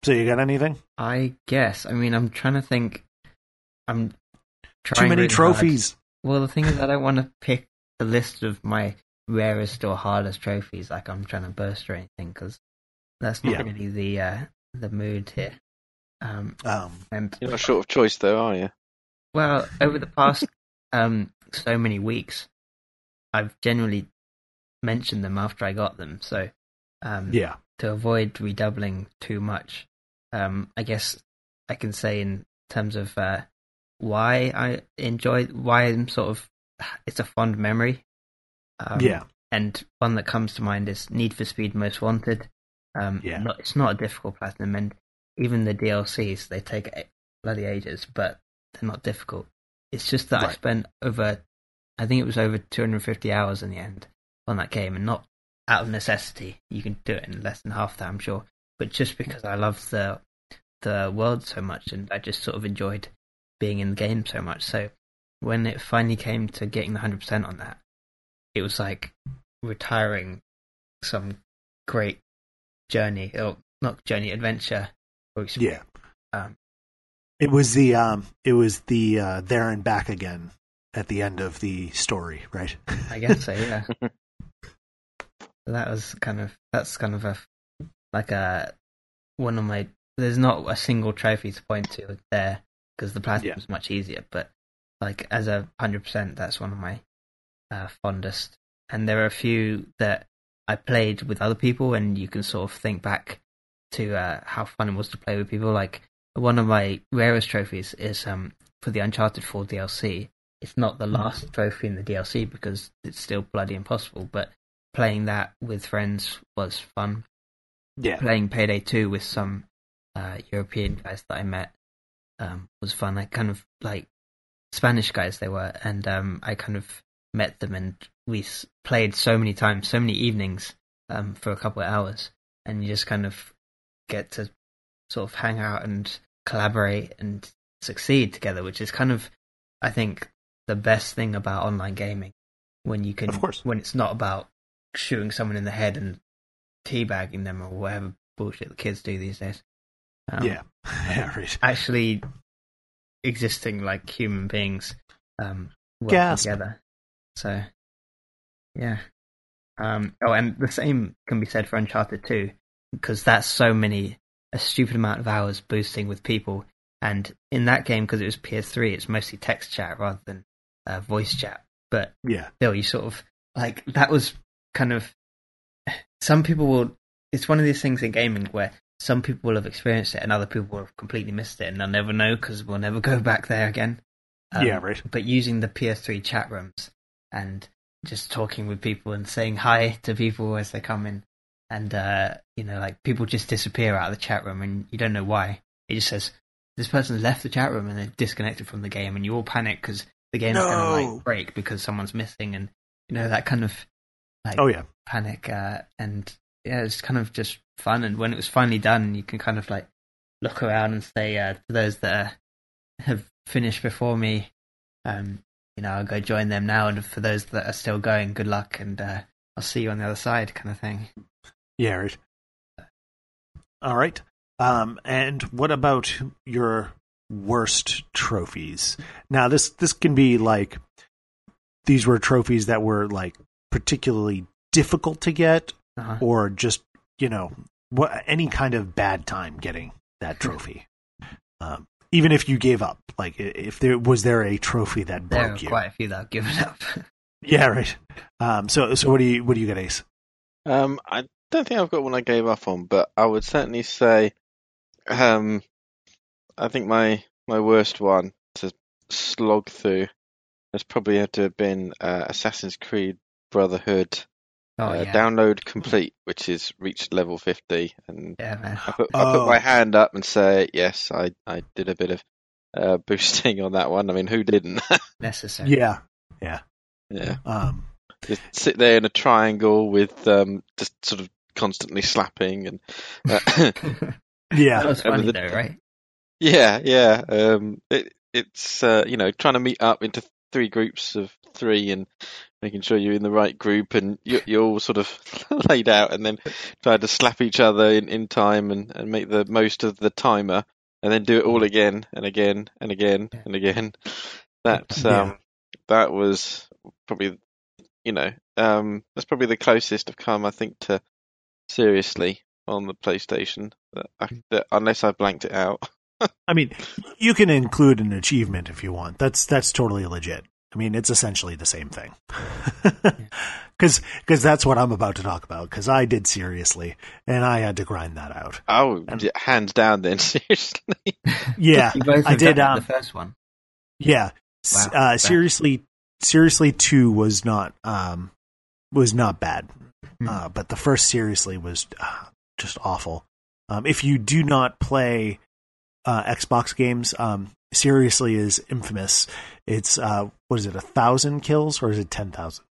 so you got anything? I guess. I mean, I'm trying to think. I'm trying Too many really hard. trophies. Well, the thing is, I don't want to pick the list of my rarest or hardest trophies, like I'm trying to burst or anything, because that's not Yeah. really the uh, the mood here. Um, Um, and You're not short of choice though, are you? well, over the past um, so many weeks, I've generally mentioned them after I got them. So um, yeah. To avoid redoubling too much, um, I guess I can say in terms of uh, why I enjoy, why I'm sort of, it's a fond memory. Um, yeah. And one that comes to mind is Need for Speed Most Wanted. Um, Yeah. not, it's not a difficult platinum, and even the DLCs they take a- bloody ages, but they're not difficult. It's just that I spent over, I think it was over 250 hours in the end on that game, and not out of necessity. You can do it in less than half that, I'm sure. But just because I love the the world so much, and I just sort of enjoyed being in the game so much. So when it finally came to getting the 100% on that, it was like retiring some great journey, or not journey, adventure. Yeah. Um, It was the um it was the uh there and back again at the end of the story, right? I guess so, yeah. that was kind of that's kind of a like a one of my. There's not a single trophy to point to there because the platinum Yeah. much easier. But like as a hundred percent, that's one of my uh, fondest. And there are a few that I played with other people, and you can sort of think back to uh, how fun it was to play with people. Like one of my rarest trophies is um, for the Uncharted 4 DLC. It's not the last trophy in the DLC because it's still bloody impossible, but playing that with friends was fun. Yeah. Playing Payday 2 with some uh, European guys that I met um, was fun. I kind of like Spanish guys they were, and um, I kind of met them and we s- played so many times, so many evenings um, for a couple of hours, and you just kind of get to sort of hang out and collaborate and succeed together, which is kind of, I think, the best thing about online gaming when you can, Of course. when it's not about shooting someone in the head and teabagging them or whatever bullshit the kids do these days. Um, yeah. yeah, right. actually existing like human beings um working Gasp. together so yeah um oh and the same can be said for uncharted 2 because that's so many a stupid amount of hours boosting with people and in that game because it was ps3 it's mostly text chat rather than uh, voice chat but Yeah. still you sort of like that was kind of some people will it's one of these things in gaming where some people will have experienced it and other people will have completely missed it and they'll never know because we'll never go back there again. Um, Yeah, right. But using the PS3 chat rooms and just talking with people and saying hi to people as they come in, and uh, you know, like people just disappear out of the chat room and you don't know why. It just says this person's left the chat room and they're disconnected from the game, and you all panic because the game's going to like break because someone's missing, and you know that kind of like Oh yeah. panic uh, and yeah it's kind of just fun and when it was finally done you can kind of like look around and say uh, to those that are, have finished before me um you know i'll go join them now and for those that are still going good luck and uh, i'll see you on the other side kind of thing Yeah, right. All right. Um, and what about your worst trophies? Now, this this can be like these were trophies that were like particularly difficult to get, uh-huh. or just you know what any kind of bad time getting that trophy. um, even if you gave up, like if there was there a trophy that there are broke you? quite a few that have given up Yeah, right. Um, so so what do you what do you get, Ace? Um, I don't think I've got one I gave up on, but I would certainly say, um, I think my my worst one to slog through has probably had to have been uh, Assassin's Creed Brotherhood oh uh, yeah download complete, which is reached level fifty, and yeah man I put, I put Oh. my hand up and say yes, I I did a bit of uh, boosting on that one. I mean, who didn't? necessary Yeah. yeah. Um, just sit there in a triangle with um, just sort of constantly slapping and uh, yeah. that was Over funny the- though right yeah, yeah. Um, it, it's uh, you know trying to meet up into three groups of three and making sure you're in the right group and you're, you're all sort of laid out and then try to slap each other in, in time and, and make the most of the timer and then do it all again and again and again and again. That Yeah. um, that was probably you know um, that's probably the closest I've come I think to seriously on the PlayStation. That I, that, unless I blanked it out. I mean, you can include an achievement if you want. That's that's totally legit. I mean, it's essentially the same thing. Because cause that's what I'm about to talk about. Because I did seriously, and I had to grind that out. Oh, And- yeah, hands down then, seriously. Yeah, I did, um, the first one yeah. Wow. Uh, seriously, seriously, two was not um was not bad, Hmm. uh, but the first seriously was uh, just awful. Um, if you do not play uh, Xbox games, um, seriously is infamous. It's uh, what is it, a thousand kills or is it ten thousand?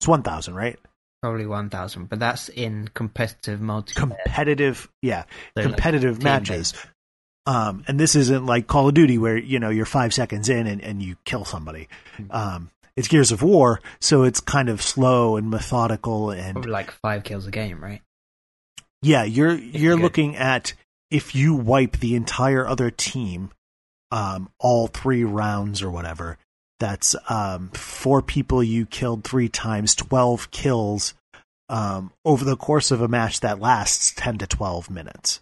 It's one thousand, right? probably 1000 but that's in competitive multiplayer Competitive, yeah, So, competitive team matches. Um, and this isn't like Call of Duty where you know you're five seconds in and, and you kill somebody. Mhm. Um, it's Gears of War, so it's kind of slow and methodical, and probably like five kills a game right yeah, you're you're good. looking at if you wipe the entire other team, um, all three rounds or whatever. That's um, four people you killed three times, twelve kills um, over the course of a match that lasts ten to twelve minutes.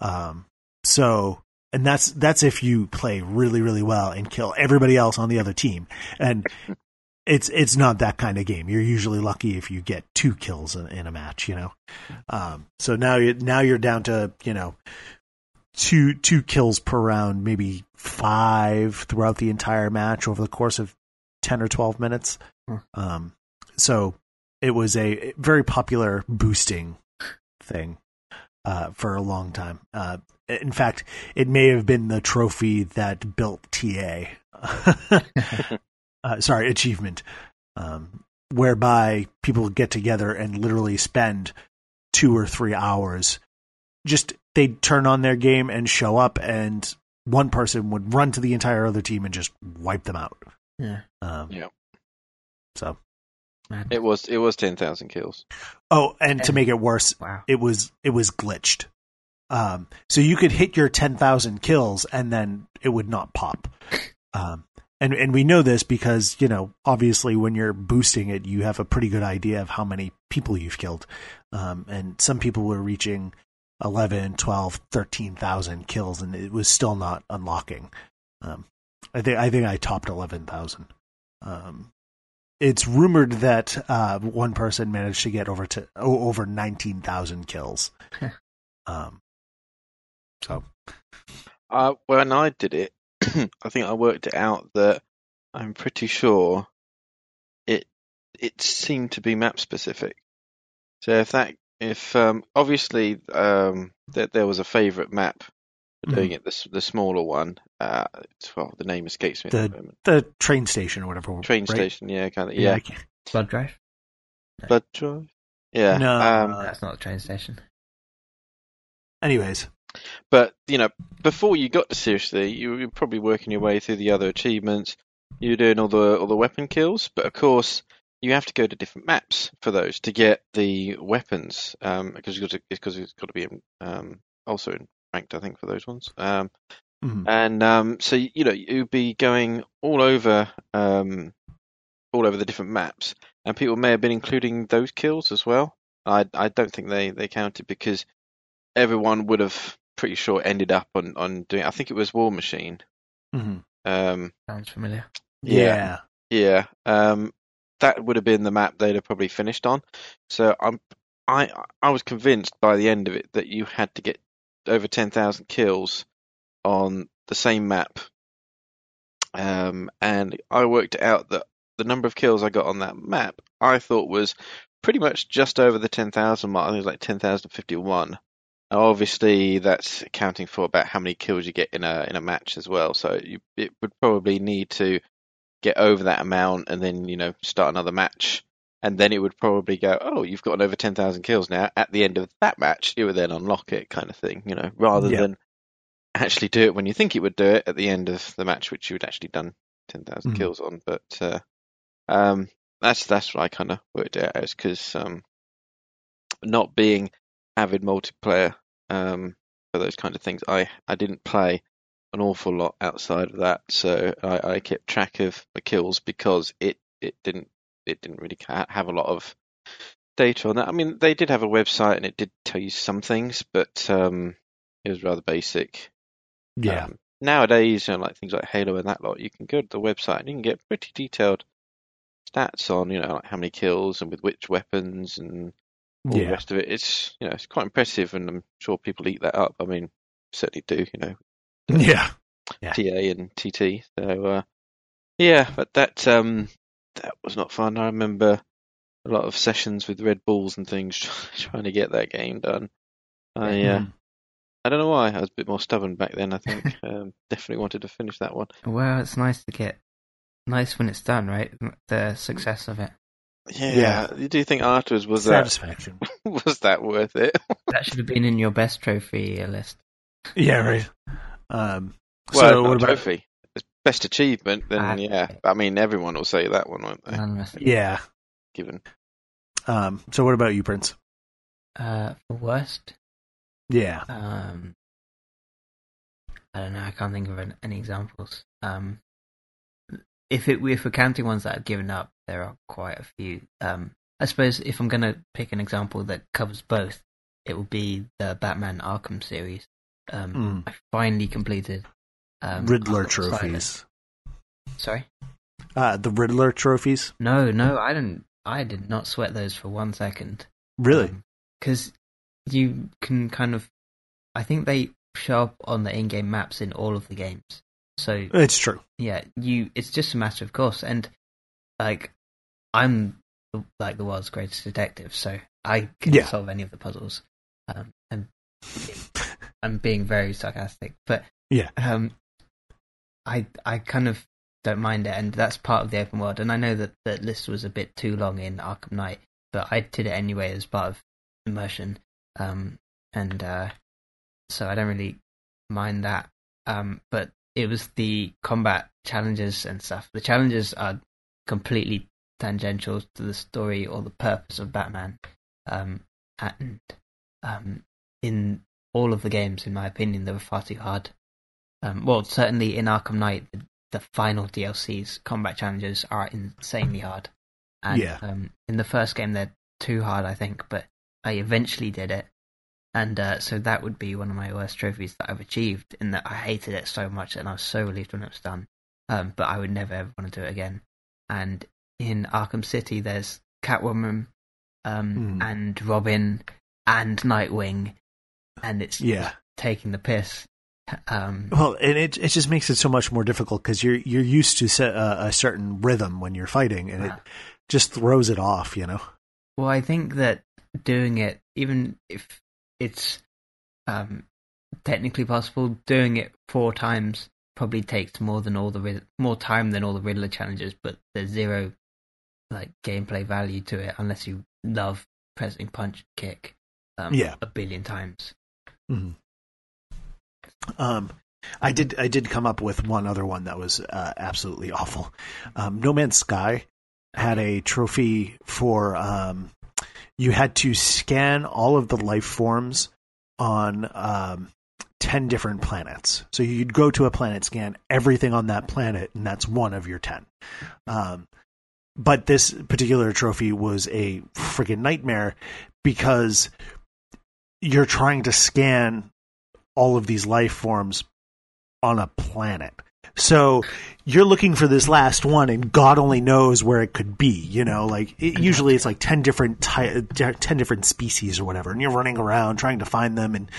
Um, so, and that's that's if you play really really well and kill everybody else on the other team, and it's it's not that kind of game. You're usually lucky if you get two kills in, in a match, you know. Um, so now you now you're down to you know two two kills per round, maybe five throughout the entire match over the course of ten or twelve minutes. Hmm. Um, so it was a very popular boosting thing uh, for a long time. Uh, in fact, it may have been the trophy that built TA. uh, sorry, achievement, um, whereby people get together and literally spend two or three hours. Just they'd turn on their game and show up, and one person would run to the entire other team and just wipe them out. yeah Um, Yeah. So. It was it was ten thousand kills. oh, and to make it worse, wow it was it was glitched. Um, so you could hit your ten thousand kills and then it would not pop. Um, and and we know this because you know obviously when you're boosting it, you have a pretty good idea of how many people you've killed. Um, and some people were reaching 11, 12, 13,000 kills, and it was still not unlocking. Um, I think I think I topped eleven thousand. Um, it's rumored that uh, one person managed to get over to oh, over nineteen thousand kills. um, So Uh, when I did it, I think I worked it out that I'm pretty sure it it seemed to be map specific. So if that if um, obviously um, that there was a favourite map for doing it, the the smaller one. Uh, well, the name escapes me at The- the moment. the train station or whatever. Train right? station, yeah, kind of, Yeah. yeah. I Blood Drive? Blood drive, yeah. No, um, That's not a train station. Anyways, But you know, before you got to seriously, you were probably working your way through the other achievements. You were doing all the all the weapon kills, but of course, you have to go to different maps for those to get the weapons. Um, because you've got to, because it's got to be um also in ranked, I think, for those ones. Um, Mhm. and um, so you know, you'd be going all over um, all over the different maps, and people may have been including those kills as well. I I don't think they they counted because everyone would have pretty sure ended up on on doing. I think it was War Machine. Mhm. Um, Sounds familiar. yeah. yeah. Um, that would have been the map they'd have probably finished on. So I'm I I was convinced by the end of it that you had to get over ten thousand kills on the same map. Um, and I worked out that the number of kills I got on that map I thought was pretty much just over the ten thousand mark. I think it was like ten thousand fifty one. Obviously, that's accounting for about how many kills you get in a in a match as well. So you it would probably need to get over that amount and then you know start another match, and then it would probably go, oh, you've got over ten thousand kills now. At the end of that match, it would then unlock it, kind of thing. You know, rather Yeah. than actually do it when you think it would do it at the end of the match, which you would actually done ten thousand Mhm. kills on. But uh, um, that's that's what I kind of worked it out as because um, not being avid multiplayer um, for those kind of things, I I didn't play an awful lot outside of that, so I, I kept track of the kills because it it didn't it didn't really ha- have a lot of data on that. I mean, they did have a website and it did tell you some things, but um, it was rather basic. Yeah. Um, nowadays, you know, like things like Halo and that lot, you can go to the website and you can get pretty detailed stats on, you know, like how many kills and with which weapons and all the rest of it. It's you know, it's quite impressive, and I'm sure people eat that up. I mean, certainly do. You know, Yeah. Yeah. TA and TT. So uh, yeah, but that um, that was not fun. I remember a lot of sessions with Red Bulls and things trying to get that game done. I uh, Mhm. I don't know why. I was a bit more stubborn back then. I think um, definitely wanted to finish that one. Well, it's nice to get nice when it's done, right? The success of it. Yeah, Yeah. you think afterwards was that Satisfaction. was that worth it? That should have been in your best trophy list. Yeah, right. Um, Well, so what about trophy. It's best achievement, then Ah, yeah. I mean, everyone will say that one, won't they? Unless, yeah? Given Um, so what about you, Prince? uh, worst, Yeah. um, I don't know. I can't think of an- any examples. Um, if it if we're counting ones that I've given up, there are quite a few. Um, I suppose if I'm going to pick an example that covers both, it will be the Batman Arkham series. Um, Mm. I finally completed um, Riddler trophies. Sorry. Uh, the Riddler trophies. No, no, I didn't. I did not sweat those for one second. Really? Because you can kind of, I think they show up on the in-game maps in all of the games. So It's true. yeah, you. It's just a matter of course, and like I'm like the world's greatest detective, so I can Yeah. solve any of the puzzles. Um, and I'm being very sarcastic, but Yeah. um, I I kind of don't mind it, and that's part of the open world. And I know that the list was a bit too long in Arkham Knight, but I did it anyway as part of immersion, um, and uh, so I don't really mind that. Um, but it was the combat challenges and stuff. The challenges are completely tangential to the story or the purpose of Batman, um, and um, in all of the games, in my opinion, they were far too hard. Um, well, certainly in Arkham Knight, the, the final DLC's combat challenges are insanely hard. And Yeah. um, in the first game, they're too hard, I think, but I eventually did it. And uh, so that would be one of my worst trophies that I've achieved, in that I hated it so much and I was so relieved when it was done. Um, but I would never ever want to do it again. And in Arkham City, there's Catwoman um, Hmm. and Robin and Nightwing, and it's Yeah. taking the piss. Um, Well, and it it just makes it so much more difficult because you're you're used to a, a certain rhythm when you're fighting, and it Ah. just throws it off. You know. Well, I think that doing it, even if it's um, technically possible, doing it four times probably takes more than all the more time than all the Riddler challenges. But there's zero like gameplay value to it unless you love pressing punch kick um, Yeah. a billion times. Mhm. Um, I did I did come up with one other one that was uh, absolutely awful. Um, no Man's Sky had a trophy for um, you had to scan all of the life forms on um, ten different planets. So you'd go to a planet, scan everything on that planet, and that's one of your ten. Um, but this particular trophy was a freaking nightmare because you're trying to scan all of these life forms on a planet. So you're looking for this last one, and God only knows where it could be. You know, like it, mm-hmm. usually it's like ten different ty- ten different species or whatever, and you're running around trying to find them. And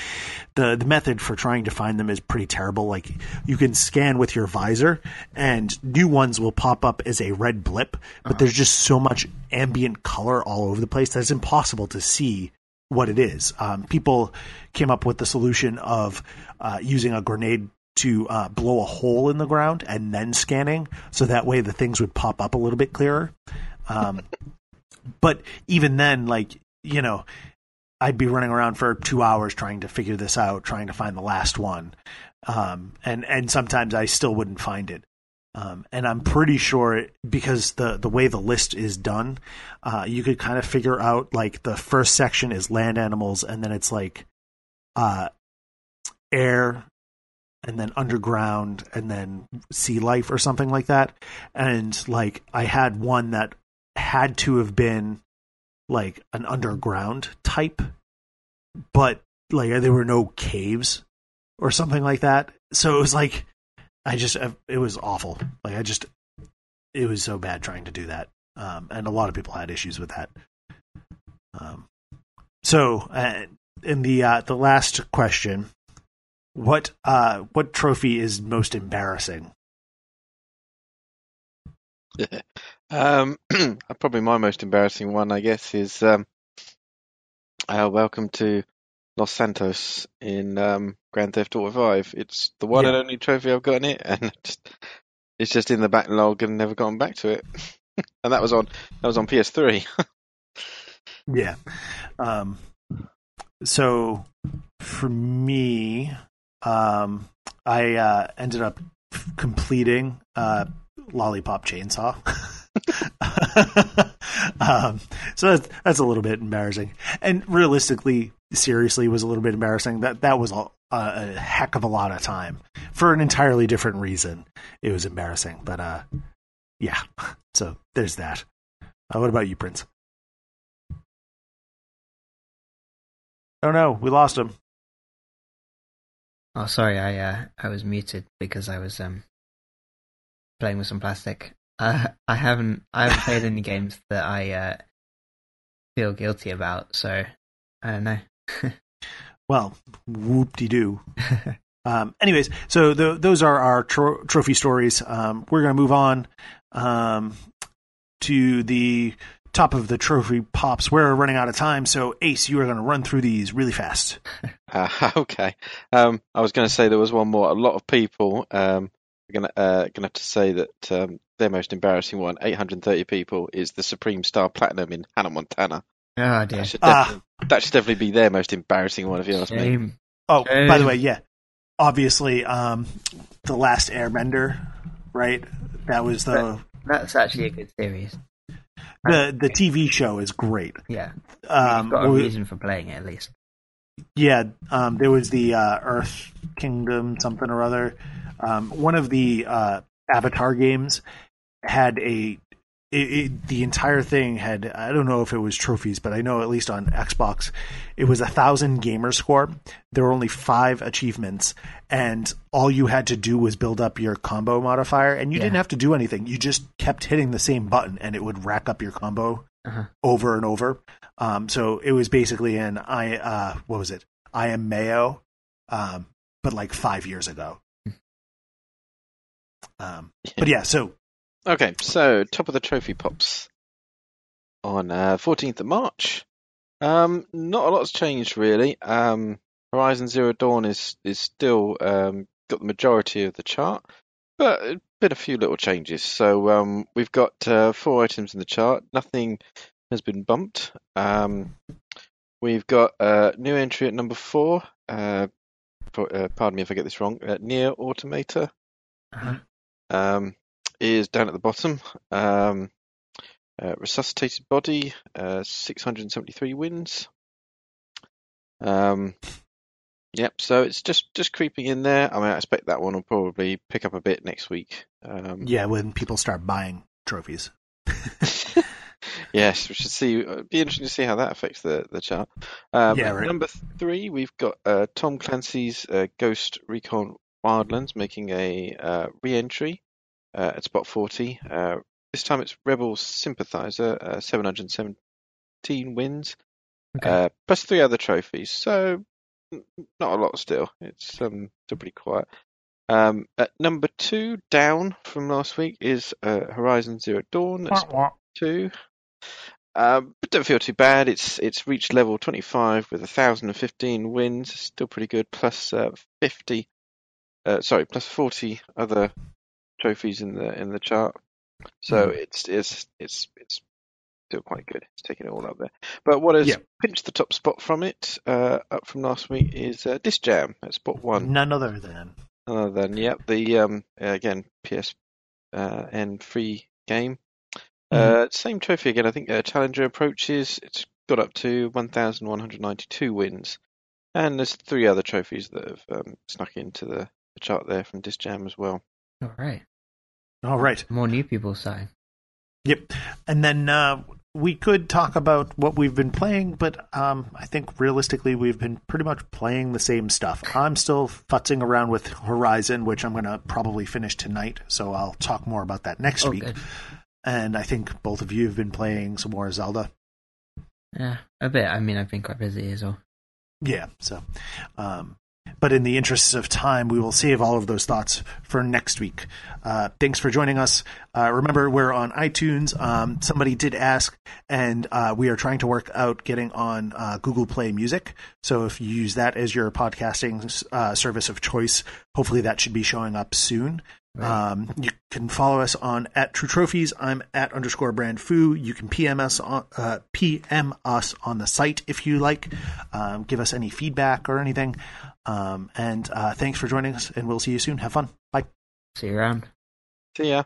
the the method for trying to find them is pretty terrible. Like you can scan with your visor, and new ones will pop up as a red blip, but uh-huh. there's just so much ambient color all over the place that it's impossible to see what it is. Um, people came up with the solution of uh, using a grenade to uh, blow a hole in the ground and then scanning, so that way the things would pop up a little bit clearer. Um, but even then, like you know, I'd be running around for two hours trying to figure this out, trying to find the last one, um, and and sometimes I still wouldn't find it. Um, and I'm pretty sure because the the way the list is done, uh, you could kind of figure out like the first section is land animals, and then it's like uh, air, and then underground, and then sea life or something like that. And like I had one that had to have been like an underground type, but like there were no caves or something like that. So it was like I just it was awful. Like I just it was so bad trying to do that, um, and a lot of people had issues with that. Um, so, uh, in the uh, the last question, what uh, what trophy is most embarrassing? um, probably my most embarrassing one, I guess, is um, uh, welcome to Los Santos in um, Grand Theft Auto Five. It's the one Yeah. and only trophy I've got in it, and just, it's just in the backlog and never gotten back to it. and that was on that was on PS3. Yeah. Um, so for me, um, I uh, ended up completing uh, Lollipop Chainsaw. um, so that's, that's a little bit embarrassing. And realistically, seriously, was a little bit embarrassing. That that was a, a heck of a lot of time for an entirely different reason. It was embarrassing, but uh, yeah. So there's that. Uh, what about you, Prince? Oh no, we lost him. Oh, sorry, I uh, I was muted because I was um playing with some plastic. Uh, I haven't I haven't played any games that I uh, feel guilty about, so I don't know. Well, whoop de doo. Um, anyways, so th those are our tro- trophy stories. Um, we're going to move on um, to the top of the trophy pops. We're running out of time, so Ace, you are going to run through these really fast. Uh, okay. Um, I was going to say there was one more. A lot of people um, are going to uh, to have to say that um, their most embarrassing one, 830 people, is the Supreme Star Platinum in Hannah Montana. Oh dear, That should, Ah. definitely, that should definitely be their most embarrassing one, if you ask me. Oh, Okay. by the way, yeah, obviously, um, the last Airbender, right? That was the That's actually a good series. the the TV show is great. Yeah, Um, you've got a we- reason for playing it at least. Yeah, um, there was the uh, Earth Kingdom something or other. Um, one of the uh, Avatar games had a it, it, the entire thing had I don't know if it was trophies, but I know at least on Xbox it was a thousand gamer score. There were only five achievements, and all you had to do was build up your combo modifier, and you Yeah. didn't have to do anything. You just kept hitting the same button, and it would rack up your combo Uh-huh. over and over. Um, so it was basically an I uh, what was it? I am Mayo um, but like five years ago. Hmm. Um, but yeah, so Okay, so top of the trophy pops on uh, 14th of March. Um, not a lot's changed really. Um, Horizon Zero Dawn is is still um, got the majority of the chart, but been a few little changes. So um, we've got uh, four items in the chart. Nothing has been bumped. Um, we've got a new entry at number four. Uh, for, uh, pardon me if I get this wrong. Uh, Nier Automata Uh-huh. Is down at the bottom. Um, uh, resuscitated body, uh, 673 wins. Um, yep, so it's just just creeping in there. I mean, I expect that one will probably pick up a bit next week. Um, yeah, when people start buying trophies. yes, we should see. It'd be interesting to see how that affects the the chart. Um, Yeah, right. Number three, we've got uh, Tom Clancy's uh, Ghost Recon Wildlands making a uh, re-entry uh, at spot 40. Uh, this time it's Rebel Sympathizer, uh, 717 wins, Okay. uh, plus three other trophies. So not a lot still. It's um, still pretty quiet. Um, at number two, down from last week, is uh, Horizon Zero Dawn. That's two. Um, but don't feel too bad. It's it's reached level 25 with 1,015 wins. Still pretty good. Plus uh, 50, uh, sorry, plus 40 other trophies in the in the chart. So Mhm. it's it's it's it's still quite good. It's taking it all up there. But what has Yeah. pinched the top spot from it, uh, up from last week, is uh, Disc Jam at spot one. None other than None Other than yep, the um uh, again PS uh, N free game. Uh, same trophy again. I think uh, Challenger approaches. It's got up to 1,192 wins, and there's three other trophies that have um, snuck into the, the chart there from Disc Jam as well. All right. All right. More new people starting. Yep. And then uh, we could talk about what we've been playing, but um, I think realistically we've been pretty much playing the same stuff. I'm still futzing around with Horizon, which I'm going to probably finish tonight, so I'll talk more about that next Oh, week. good. And I think both of you have been playing some more Zelda. Yeah, a bit. I mean, I've been quite busy as well. Yeah. So, um, but in the interests of time, we will save all of those thoughts for next week. Uh, thanks for joining us. Uh, remember, we're on iTunes. Um, somebody did ask, and uh, we are trying to work out getting on uh, Google Play Music. So if you use that as your podcasting uh, service of choice, hopefully that should be showing up soon. Right. Um, you can follow us on at True Trophies. I'm at underscore brand foo. You can PM us on uh, PM us on the site if you like. Um, give us any feedback or anything. Um, and uh, thanks for joining us, and we'll see you soon. Have fun. Bye. See you around. See ya.